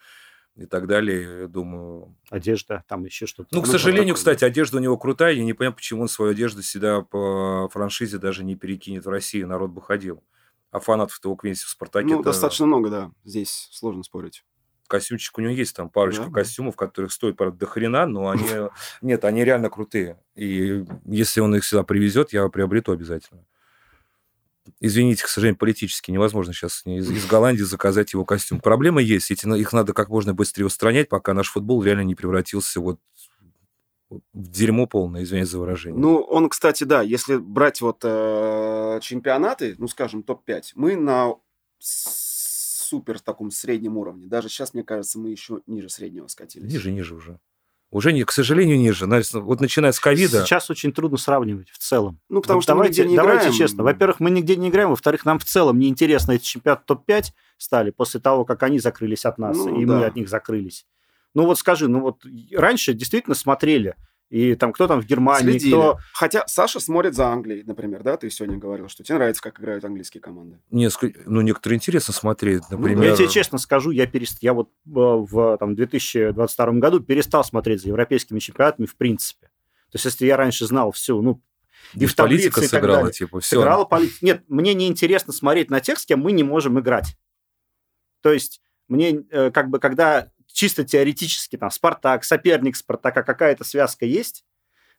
и так далее, я думаю. Одежда, там еще что-то. Ну, к Ну, сожалению, такое. кстати, одежда у него крутая, я не понимаю, почему он свою одежду всегда по франшизе даже не перекинет в Россию, народ бы ходил. А фанатов-то у Квинси в «Спартаке» Ну, достаточно много, да. Здесь сложно спорить. Костюмчик у него есть, там парочка Да. костюмов, которых стоят, правда, до хрена, но они... <laughs> Нет, они реально крутые. И если он их сюда привезет, я приобрету обязательно. Извините, к сожалению, политически невозможно сейчас из, из Голландии заказать его костюм. Проблема есть, эти, их надо как можно быстрее устранять, пока наш футбол реально не превратился вот в дерьмо полное, извиняюсь за выражение. Ну, он, кстати, да, если брать вот э, чемпионаты, ну, скажем, топ-5, мы на с- супер таком среднем уровне. Даже сейчас, мне кажется, мы еще ниже среднего скатились. ниже, ниже уже. Уже, не, к сожалению, ниже. Вот начиная с ковида... Сейчас очень трудно сравнивать в целом. Ну, потому Вот что мы давайте, нигде не давайте играем. честно. Во-первых, мы нигде не играем. Во-вторых, нам в целом неинтересно эти чемпионаты топ-5 стали после того, как они закрылись от нас, Ну, и мы да. от них закрылись. Ну вот скажи, ну вот раньше действительно смотрели, и там кто там в Германии, Следили. кто... Хотя Саша смотрит за Англией, например, да? Ты сегодня говорил, что тебе нравится, как играют английские команды. Несколько, ну, некоторые интересно смотреть, Ну, например... Я тебе честно скажу, я, перест... я вот э, в там, 2022 году перестал смотреть за европейскими чемпионатами в принципе. То есть если я раньше знал всю, ну, и в таблице, политика и так сыграла, далее. типа, все. Сыграла политика. Нет, мне не интересно смотреть на тех, с кем мы не можем играть. То есть мне э, как бы, когда чисто теоретически там Спартак, соперник Спартака, какая-то связка есть,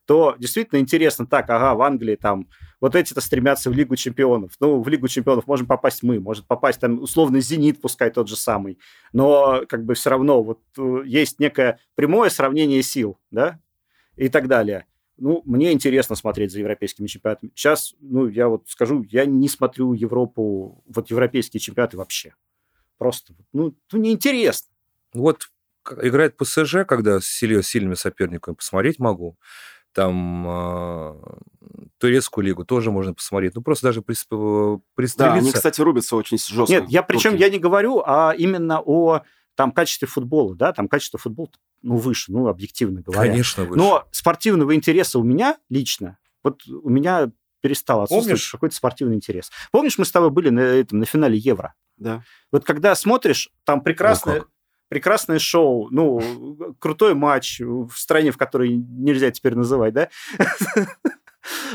то действительно интересно, так, ага, в Англии там вот эти-то стремятся в Лигу чемпионов. Ну, в Лигу чемпионов можем попасть мы, может попасть там условно Зенит, пускай тот же самый. Но как бы все равно вот э, есть некое прямое сравнение сил, да, и так далее. Ну, мне интересно смотреть за европейскими чемпионатами. Сейчас, ну, я вот скажу, я не смотрю Европу, вот европейские чемпионаты вообще. Просто, ну, ну неинтересно. Вот играет ПСЖ, когда с сильными соперниками посмотреть могу. Там э, турецкую лигу тоже можно посмотреть. Ну, просто даже прис- э, Да, пристрелиться. они, кстати, рубятся очень жестко. Нет, я причем я не говорю, а именно о там качестве футбола, да, там качество футбола, ну, выше, ну, объективно говоря. Конечно, выше. Но спортивного интереса у меня лично, вот у меня перестал отсутствовать Помнишь? какой-то спортивный интерес. Помнишь, мы с тобой были на, этом, на финале Евро? Да. Вот когда смотришь, там прекрасное, как. Прекрасное шоу, ну, крутой матч в стране, в которой нельзя теперь называть, да? <laughs>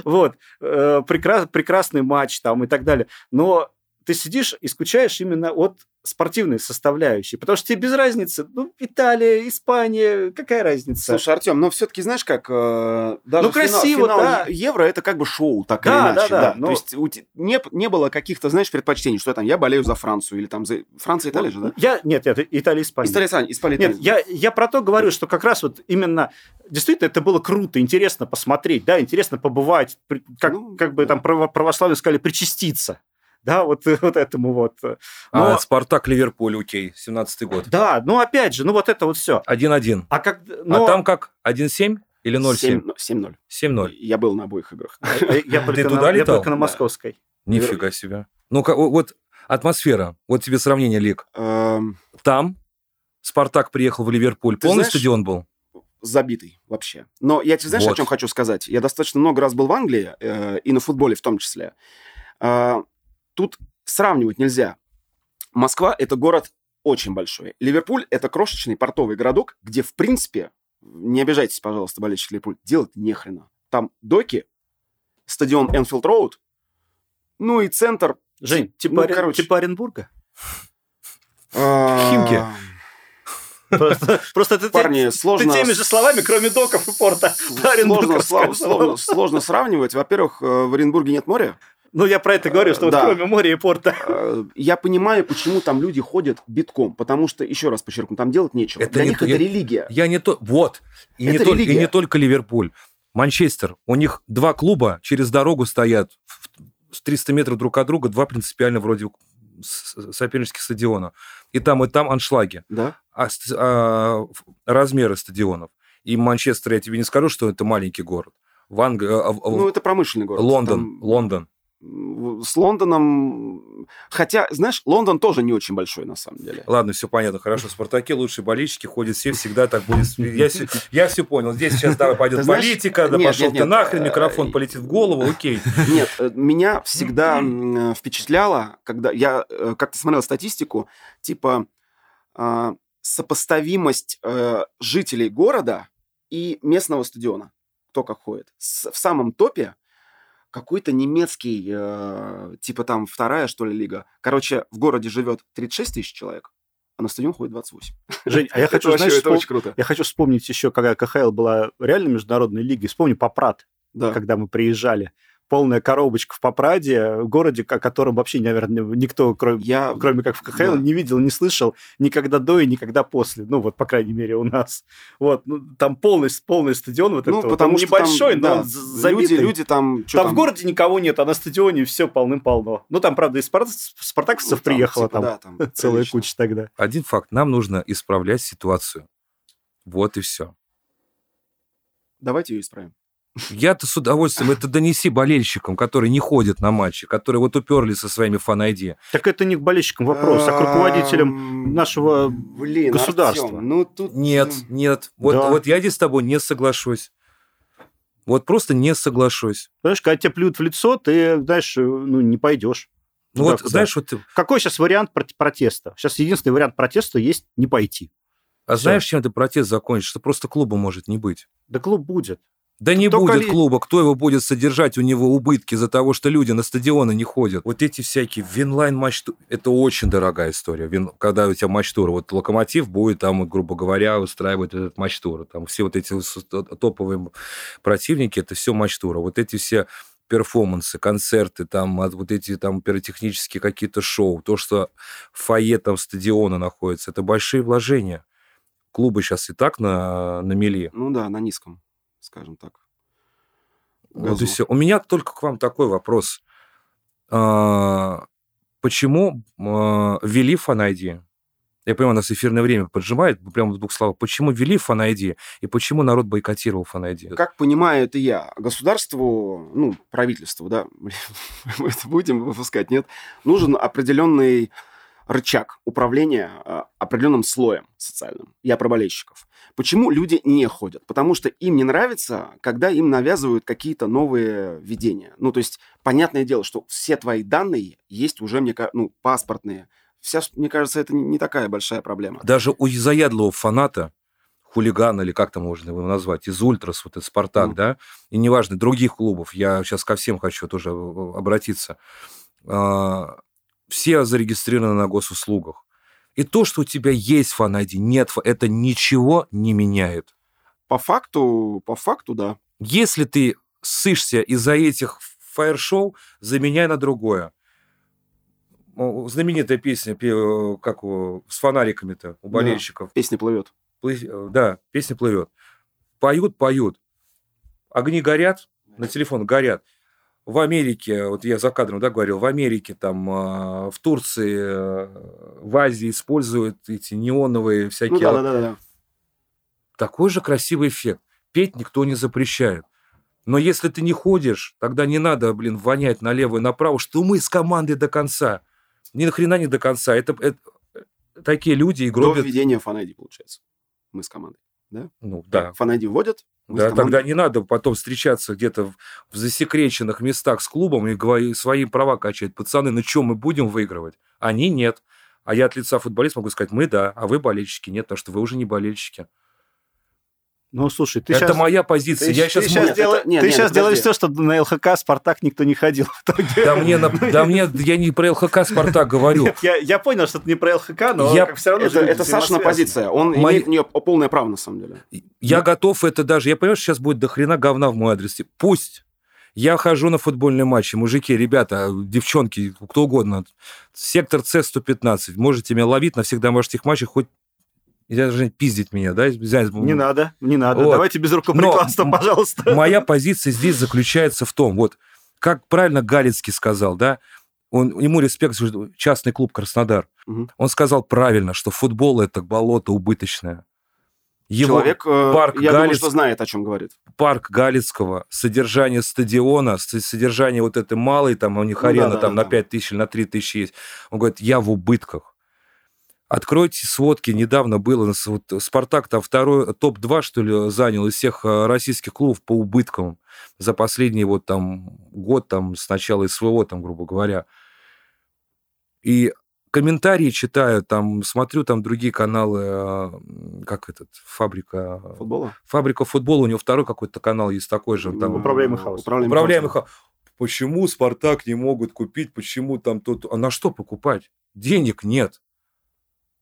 Вот, э, прекра- прекрасный матч там и так далее. Но ты сидишь и скучаешь именно от спортивной составляющей, потому что тебе без разницы, ну, Италия, Испания, какая разница? Слушай, Артем, но все-таки знаешь, как э, даже Ну, красиво, финал, да. финал Евро это как бы шоу, так Да, или иначе. да, да, но- То есть не, не было каких-то, знаешь, предпочтений, что там я болею за Францию или там за Франция, Италия же, да? Я, нет, нет, Италия, Испания. История Сань, Испания, Нет, Италия. я, я про то говорю, что как раз вот именно действительно это было круто, интересно посмотреть, да, интересно побывать, как, Ну, как бы да. там право- сказали, причаститься, да, вот, вот этому вот. Но, А Спартак, Ливерпуль, окей, 17-й год. да, ну опять же, ну вот это вот все. 1-1. А как, но, А там как? 1-7 или 0-7? 7 7-0. 7-0. Я был на обоих играх. э, я <laughs> туда летал? только на московской. Нифига себе. Ну-ка, о- вот атмосфера. Вот тебе сравнение, Лик. Эм, Там Спартак приехал в Ливерпуль. Ты Полный стадион был? забитый вообще. Но я тебе знаешь, Вот. о чем хочу сказать? Я достаточно много раз был в Англии, э, и на футболе в том числе. Э, тут сравнивать нельзя. Москва – это город очень большой. Ливерпуль – это крошечный портовый городок, где, в принципе, не обижайтесь, пожалуйста, болельщики Ливерпуль, делать нехрена. Там доки, стадион Энфилд Роуд, ну и центр. Жень, типа, ну, Орен- короче. типа Оренбурга? а, Химки. Просто, просто ты, Парни, ты сложно... теми же словами, кроме доков и порта, сложно, сложно сравнивать. Во-первых, э, в Оренбурге нет моря. Ну, я про это говорю, что вот кроме моря и порта. Э, Я понимаю, почему там люди ходят битком, потому что, еще раз подчеркну, там делать нечего. Это Для не них то- это я- религия. Я не то... Вот. И, не только, и религия. не только Ливерпуль. Манчестер. У них два клуба через дорогу стоят в- с 300 метров друг от друга, два принципиально вроде сопернических стадиона. И там, и там аншлаги. Да? А, а, размеры стадионов. И Манчестер, я тебе не скажу, что это маленький город. В Англии... а, в- Ну, это промышленный город. Лондон. Там, Лондон. С Лондоном... Хотя, знаешь, Лондон тоже не очень большой, на самом деле. Ладно, все понятно, хорошо. В Спартаке лучшие болельщики ходят все, всегда так будет. Я, все- я все понял. Здесь сейчас давай пойдет знаешь, политика, да нет, пошел нет, ты нет, нахрен, э, микрофон полетит в голову, окей. Нет, э, меня всегда э, впечатляло, когда я э, как-то смотрел статистику, типа а, сопоставимость э, жителей города и местного стадиона, кто как ходит. В самом топе какой-то немецкий, э, типа там вторая, что ли, лига. Короче, в городе живет 36 тысяч человек, а на стадион ходит 28. Жень, а я <laughs> хочу, это, знаешь, вообще, это вспом- очень круто. я хочу вспомнить еще, когда КХЛ была реально международной лигой. Вспомни Попрат, Да. когда мы приезжали. Полная коробочка в Попраде, в городе, о котором вообще, наверное, никто, кроме, Я... кроме как в КХЛ, да. не видел, не слышал никогда до и никогда после. Ну, вот, по крайней мере, у нас. Вот, ну, там полный, полный стадион вот Ну, этот. вот. потому Он что небольшой, там, но да, забитый. люди, люди там... чё там, в городе никого нет, а на стадионе все полным-полно. Ну, там, правда, из спарт... спартаковцев ну, там, приехало типа, там да, там <laughs> целая прилично. куча тогда. Один факт. Нам нужно исправлять ситуацию. Вот и все. Давайте ее исправим. Я-то с удовольствием это донеси болельщикам, которые не ходят на матчи, которые вот уперлись со своими фан-айди. Так это не к болельщикам вопрос, а к руководителям нашего Блин, государства. Артём, ну тут... Нет, нет. Вот, Да. вот я здесь с тобой не соглашусь. Вот просто не соглашусь. Понимаешь, когда тебе плюют в лицо, ты, знаешь, ну, не пойдешь. Ну вот, куда. знаешь, вот, Какой сейчас вариант протеста? Сейчас единственный вариант протеста есть не пойти. а Всё. знаешь, чем ты протест закончишь? Что просто клуба может не быть. Да клуб будет. Да не Только будет ли- клуба, кто его будет содержать, у него убытки из-за того, что люди на стадионы не ходят. Вот эти всякие винлайн матч это очень дорогая история. Вин- когда у тебя матч-тур, вот Локомотив будет там, вот, грубо говоря, устраивать этот матч-тур. Там все вот эти топовые противники, это все матч-тура. Вот эти все перформансы, концерты, там, от- вот эти там пиротехнические какие-то шоу, то, что в фойе там стадиона находится, это большие вложения. Клубы сейчас и так на, на мели. Ну да, на низком, скажем так. Вот и газу. все. У меня только к вам такой вопрос. А, Почему а, ввели фан-ID? Я понимаю, у нас эфирное время поджимает, прямо в двух словах. Почему ввели фан-ID и почему народ бойкотировал фан-ID? Как понимаю это я, государству, ну, правительству, да, <laughs> мы это будем выпускать, нет, нужен определенный рычаг управления э, определенным слоем социальным. Я про болельщиков. Почему люди не ходят? Потому что им не нравится, когда им навязывают какие-то новые видения. Ну, то есть, понятное дело, что все твои данные есть уже, мне кажется, ну, паспортные. Вся, мне кажется, это не такая большая проблема. Даже у заядлого фаната, хулигана или как там можно его назвать, из Ультрас, вот этот Спартак, mm. да, и неважно, других клубов, я сейчас ко всем хочу тоже обратиться, а, все зарегистрированы на госуслугах. И то, что у тебя есть фан нет, это ничего не меняет. По факту, по факту, да. Если ты сышься из-за этих фаер-шоу, заменяй на другое. Знаменитая песня, как с фонариками-то у болельщиков. Да, песня плывет. Э, да, песня плывет. Поют, поют. Огни горят, на телефон горят в Америке, вот я за кадром да, говорил, в Америке, там, а, в Турции, э, в Азии используют эти неоновые всякие... Ну, да, да, да, да. Такой же красивый эффект. Петь никто не запрещает. Но если ты не ходишь, тогда не надо, блин, вонять налево и направо, что мы с командой до конца. Ни нахрена не до конца. Это, это такие люди и гробят... До введения фанайди, получается. Мы с командой. Да? Ну, да. Фанайди вводят, да, тогда не надо потом встречаться где-то в, в засекреченных местах с клубом и говорить, свои права качать. Пацаны, ну что, мы будем выигрывать? Они нет. А я от лица футболиста могу сказать, мы да, а вы болельщики нет, потому что вы уже не болельщики. Ну, слушай, ты это сейчас... моя позиция. Ты, я ты сейчас, нет, дел... это... нет, ты нет, сейчас делаешь все, что на ЛХК Спартак никто не ходил. Да мне, да мне, я не про ЛХК Спартак говорю. Нет, я, я понял, что это не про ЛХК, но я... все равно... Это, это Сашина позиция. Он Мои... имеет нее полное право, на самом деле. Я готов это даже... Я понимаю, что сейчас будет дохрена говна в мой адрес. Пусть. Я хожу на футбольные матчи. Мужики, ребята, девчонки, кто угодно. Сектор С-115. Можете меня ловить на всех домашних матчах хоть Нельзя даже пиздить меня, да? Не надо, не надо. Вот. Давайте без рукоприкладства, Но пожалуйста. Моя <laughs> позиция здесь заключается в том, вот, как правильно Галицкий сказал, да, он, ему респект, частный клуб Краснодар. Угу. Он сказал правильно, что футбол это болото убыточное. Его Человек, э, парк я Галиц... думаю, что знает, о чем говорит. Парк Галицкого, содержание стадиона, содержание вот этой малой, там у них ну, арена да, да, там да, на 5 тысяч или на 3 тысячи есть. Он говорит, я в убытках. Откройте сводки, недавно было, вот Спартак там второй, топ-2, что ли, занял из всех э, российских клубов по убыткам за последний вот там год, там, с начала СВО, там, грубо говоря. И комментарии читаю, там, смотрю там другие каналы, э, как этот, фабрика... Футбола? Фабрика футбола, у него второй какой-то канал есть такой же. Там, управляемый хаос. Управляемый, управляемый хаос. Почему Спартак не могут купить, почему там тут... А на что покупать? Денег нет.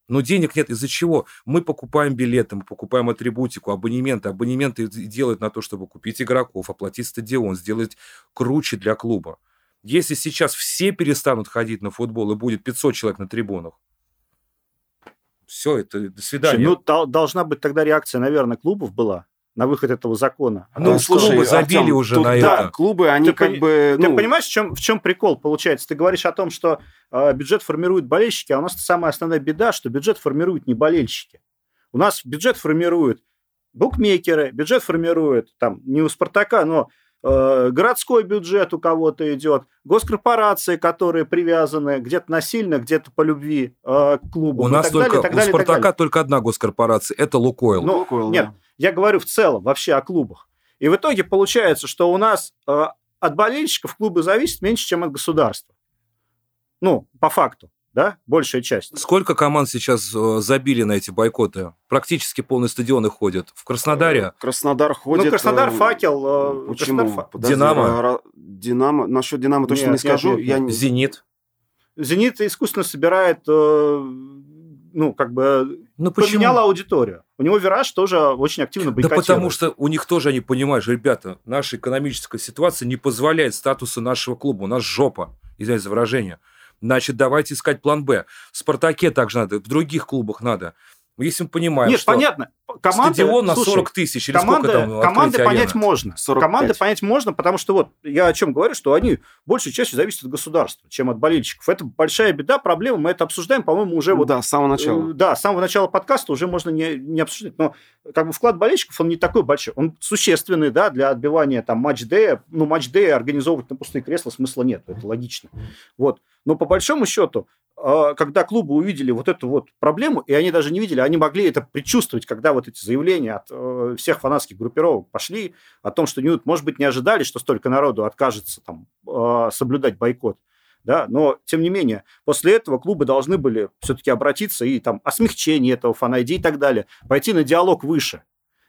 Но денег нет. Из-за чего? Мы покупаем билеты, мы покупаем атрибутику, абонементы. Абонементы делают на то, чтобы купить игроков, оплатить стадион, сделать круче для клуба. Если сейчас все перестанут ходить на футбол и будет 500 человек на трибунах, все, это до свидания. ну, должна быть тогда реакция, наверное, клубов была на выход этого закона. Ну, а слушай, клубы забили Артем, уже тут, на да, это. клубы, они ты как бы... Ну... Ты понимаешь, в чем, в чем прикол получается? Ты говоришь о том, что э, бюджет формируют болельщики, а у нас самая основная беда, что бюджет формируют не болельщики. У нас бюджет формируют букмекеры, бюджет формируют там не у «Спартака», но городской бюджет у кого-то идет, госкорпорации, которые привязаны где-то насильно, где-то по любви э, к клубу. У нас только, далее, у «Спартака» только одна госкорпорация, это «Лукойл». Ну, Лукойл нет, да. Я говорю в целом, вообще о клубах. И в итоге получается, что у нас э, от болельщиков клубы зависят меньше, чем от государства. Ну, по факту, да, большая часть. Сколько команд сейчас э, забили на эти бойкоты? Практически полные стадионы ходят. В Краснодаре? Э, Краснодар ходит... Ну, Краснодар, э, факел. Э, Почему? Краснодар... Подожди, Динамо? Динамо. Насчет Динамо точно нет, не скажу. Нет, нет, Я... Зенит? Зенит искусственно собирает э, ну, как бы ну, поменял аудиторию. У него Вираж тоже очень активно бойкотирует. Да потому что у них тоже, они понимают, что, ребята, наша экономическая ситуация не позволяет статуса нашего клуба. У нас жопа, извиняюсь за выражение. Значит, давайте искать план «Б». В «Спартаке» также надо, в других клубах надо. Если мы понимаем, Нет, что понятно. Команды, стадион на слушай, 40 тысяч или команды, сколько там Команды понять можно. 45. Команды понять можно, потому что вот я о чем говорю, что они большей частью зависят от государства, чем от болельщиков. Это большая беда, проблема. Мы это обсуждаем, по-моему, уже вот... Да, с самого начала. Э, да, с самого начала подкаста уже можно не, не обсуждать. Но как бы вклад болельщиков, он не такой большой. Он существенный, да, для отбивания там матч-дея. Ну, матч-дея организовывать на пустые кресла смысла нет, это логично. Вот. Но по большому счету, когда клубы увидели вот эту вот проблему, и они даже не видели, они могли это предчувствовать, когда вот эти заявления от э, всех фанатских группировок пошли о том, что, может быть, не ожидали, что столько народу откажется там, э, соблюдать бойкот. Да, но, тем не менее, после этого клубы должны были все-таки обратиться и там о смягчении этого фанайди и так далее, пойти на диалог выше.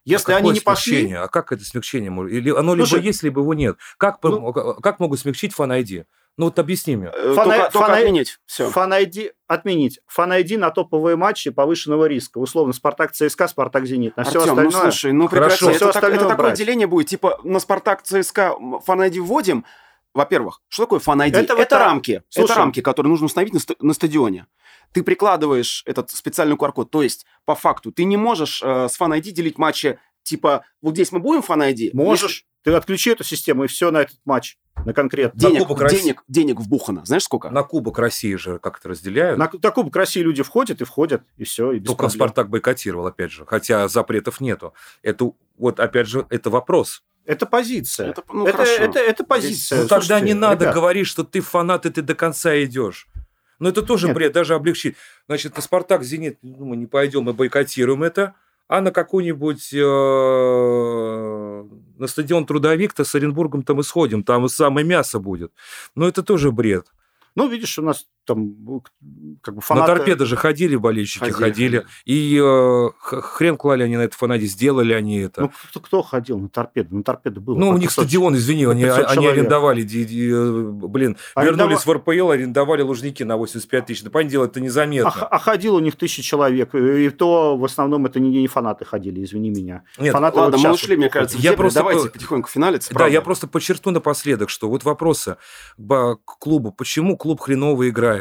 Если а они не пошли... А как это смягчение? Или оно Слушай, либо есть, либо его нет? Как, ну, как могут смягчить фан-айди? Ну вот объясни мне. Э, фан, только, только отменить. Все. Fan ID отменить. Fan ID на топовые матчи повышенного риска. Условно, Спартак ЦСКА, Спартак Зенит. На Артем, все остальное... ну слушай, ну Хорошо. Это, все так, это такое деление будет. Типа на Спартак ЦСКА fan ID вводим, во-первых, что такое fan ID? Это, это, это рамки. Слушай, это рамки, которые нужно установить на, на стадионе. Ты прикладываешь этот специальный QR-код. То есть, по факту, ты не можешь э, с fan ID делить матчи типа, вот здесь мы будем fan ID? Можешь. Если... Ты отключи эту систему, и все на этот матч, на конкретно. Денег, на денег, денег вбухано. Знаешь, сколько? На Кубок России же как-то разделяют. На, на Кубок России люди входят и входят, и все. И без Только проблем. Спартак бойкотировал, опять же. Хотя запретов нету. Это, вот, опять же, это вопрос. Это позиция. Это, ну, это, это, это, это позиция. Ну, тогда не надо ребят. говорить, что ты фанат, и ты до конца идешь. Но это тоже Нет. бред, даже облегчить. Значит, на Спартак, Зенит, ну, мы не пойдем, мы бойкотируем это а на какой-нибудь э, на стадион Трудовик-то с Оренбургом-то мы сходим, там и самое мясо будет. Но это тоже бред. Ну, видишь, у нас там как бы фанаты... На торпеды же ходили болельщики, ходили. ходили. И э, хрен клали они на это фанате, сделали они это. Ну, кто, кто ходил на торпеды? На торпеды было. Ну, у них стадион, извини, они, они арендовали, ди, ди, э, блин, Арендов... вернулись в РПЛ, арендовали Лужники на 85 тысяч. Да, понятное дело, это незаметно. А, а ходил у них тысячи человек, и то в основном это не, не фанаты ходили, извини меня. Нет, фанаты ладно, вот мы ушли, мне кажется, я просто... давайте потихоньку финалиться. Да, правда. я просто подчеркну напоследок, что вот вопросы к клубу, почему клуб хреново играет?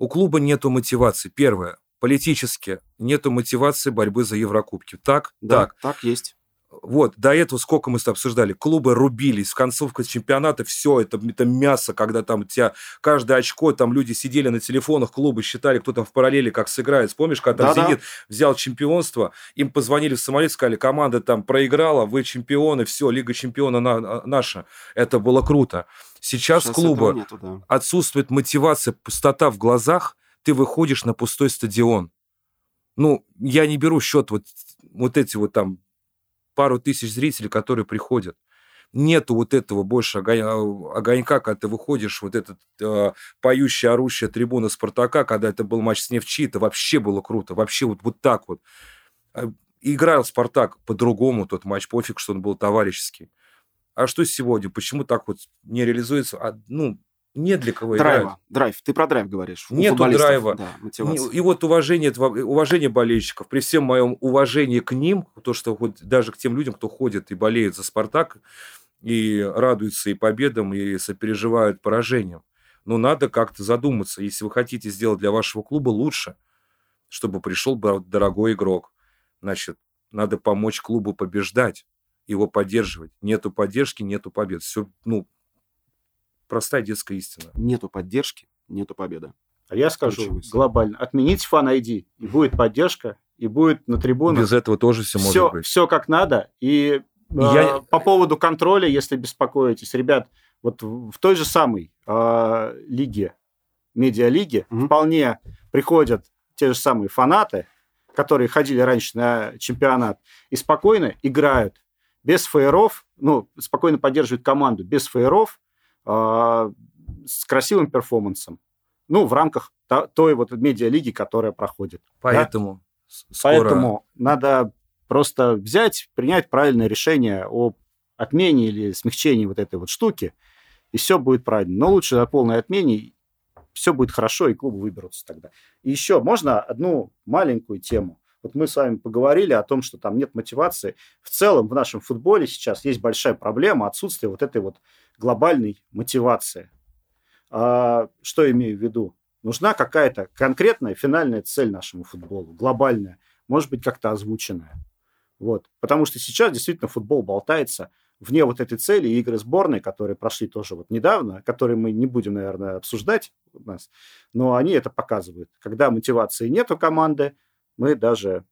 У клуба нету мотивации. Первое. Политически нету мотивации борьбы за Еврокубки. Так? Да, так. Так есть. Вот, до этого сколько мы с тобой обсуждали, клубы рубились, в концовке чемпионата все, это, это мясо, когда там у тебя каждое очко, там люди сидели на телефонах, клубы считали, кто там в параллели как сыграет. Помнишь, когда там да, «Зенит» взял чемпионство, им позвонили в самолет, сказали, команда там проиграла, вы чемпионы, все, Лига чемпиона на, наша. Это было круто. Сейчас, Сейчас клуба нету, да. отсутствует мотивация, пустота в глазах, ты выходишь на пустой стадион. Ну, я не беру счет вот, вот эти вот там пару тысяч зрителей, которые приходят. Нету вот этого больше огонька, когда ты выходишь, вот этот э, поющая, орущая трибуна Спартака, когда это был матч с Невчи, это вообще было круто, вообще вот, вот так вот. А, играл Спартак по-другому тот матч, пофиг, что он был товарищеский. А что сегодня? Почему так вот не реализуется? А, ну, нет для кого Драйва. играть. Драйв. Ты про драйв говоришь. Нету драйва. Да, и вот уважение, уважение болельщиков. При всем моем уважении к ним, то, что вот даже к тем людям, кто ходит и болеет за «Спартак», и радуются и победам, и сопереживают поражениям. Но надо как-то задуматься. Если вы хотите сделать для вашего клуба лучше, чтобы пришел дорогой игрок, значит, надо помочь клубу побеждать, его поддерживать. Нету поддержки, нету побед. Все, ну, Простая детская истина. Нету поддержки, нету победы. А я скажу Ключевый. глобально. Отмените фан ID, и будет поддержка, и будет на трибунах. Без этого тоже все, все может быть. Все как надо. И я... э, по поводу контроля, если беспокоитесь, ребят, вот в той же самой э, лиге, медиалиге, mm-hmm. вполне приходят те же самые фанаты, которые ходили раньше на чемпионат, и спокойно играют без фейеров, ну, спокойно поддерживают команду без фейеров, а, с красивым перформансом. Ну, в рамках той вот медиалиги, которая проходит. Поэтому да? скоро... Поэтому надо просто взять, принять правильное решение о отмене или смягчении вот этой вот штуки, и все будет правильно. Но лучше о полной отмене все будет хорошо, и клубы выберутся тогда. И еще можно одну маленькую тему. Вот мы с вами поговорили о том, что там нет мотивации. В целом в нашем футболе сейчас есть большая проблема отсутствия вот этой вот глобальной мотивации. А, что имею в виду? Нужна какая-то конкретная финальная цель нашему футболу, глобальная, может быть, как-то озвученная. Вот. Потому что сейчас действительно футбол болтается вне вот этой цели игры сборной, которые прошли тоже вот недавно, которые мы не будем, наверное, обсуждать у нас, но они это показывают. Когда мотивации нет у команды, мы даже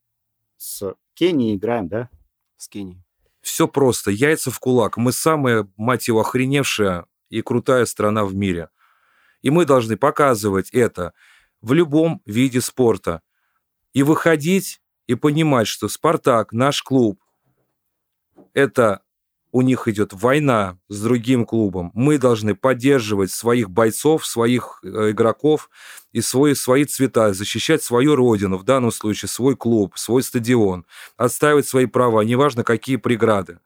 с Кенией играем, да? С Кенией. Все просто. Яйца в кулак. Мы самая, мать его, охреневшая и крутая страна в мире. И мы должны показывать это в любом виде спорта. И выходить и понимать, что «Спартак», наш клуб, это у них идет война с другим клубом. Мы должны поддерживать своих бойцов, своих э, игроков и свои, свои цвета, защищать свою родину, в данном случае свой клуб, свой стадион, отстаивать свои права, неважно какие преграды.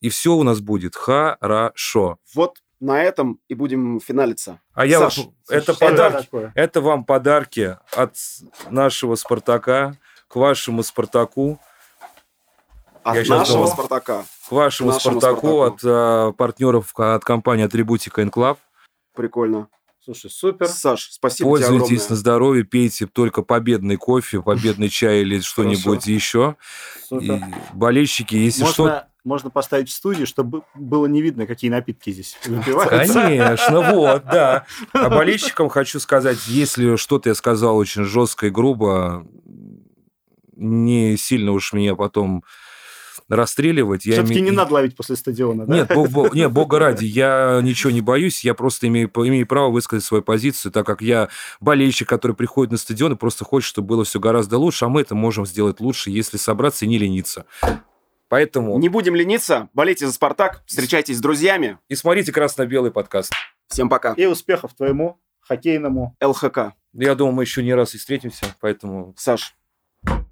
И все у нас будет хорошо. Вот на этом и будем финалиться. А я Саш, вот, это подарки, такое? это вам подарки от нашего Спартака к вашему Спартаку, От Я щас нашего думал. Спартака. к вашему Нашему Спартаку, «Спартаку». от э, партнеров от компании Атрибутика Инклав. Прикольно. Слушай, супер. Саш, спасибо тебе Пользуйтесь огромное. на здоровье, пейте только победный кофе, победный чай или что-нибудь еще. И Супер. болельщики, если что, Можно, можно поставить в студии, чтобы было не видно, какие напитки здесь выпиваются. Конечно, вот, да. <laughs> А болельщикам хочу сказать, если что-то я сказал очень жестко и грубо, не сильно уж меня потом расстреливать. Я Все-таки име- не надо ловить после стадиона, да? Нет, бог, бог- нет, <laughs> бога ради, я ничего не боюсь, я просто имею, имею право высказать свою позицию, так как я болельщик, который приходит на стадион и просто хочет, чтобы было все гораздо лучше, а мы это можем сделать лучше, если собраться и не лениться. Поэтому Не будем лениться, болейте за «Спартак», встречайтесь с друзьями. и смотрите красно-белый подкаст. Всем пока. И успехов твоему хоккейному. ЛХК. Я думаю, мы еще не раз и встретимся, поэтому Саш,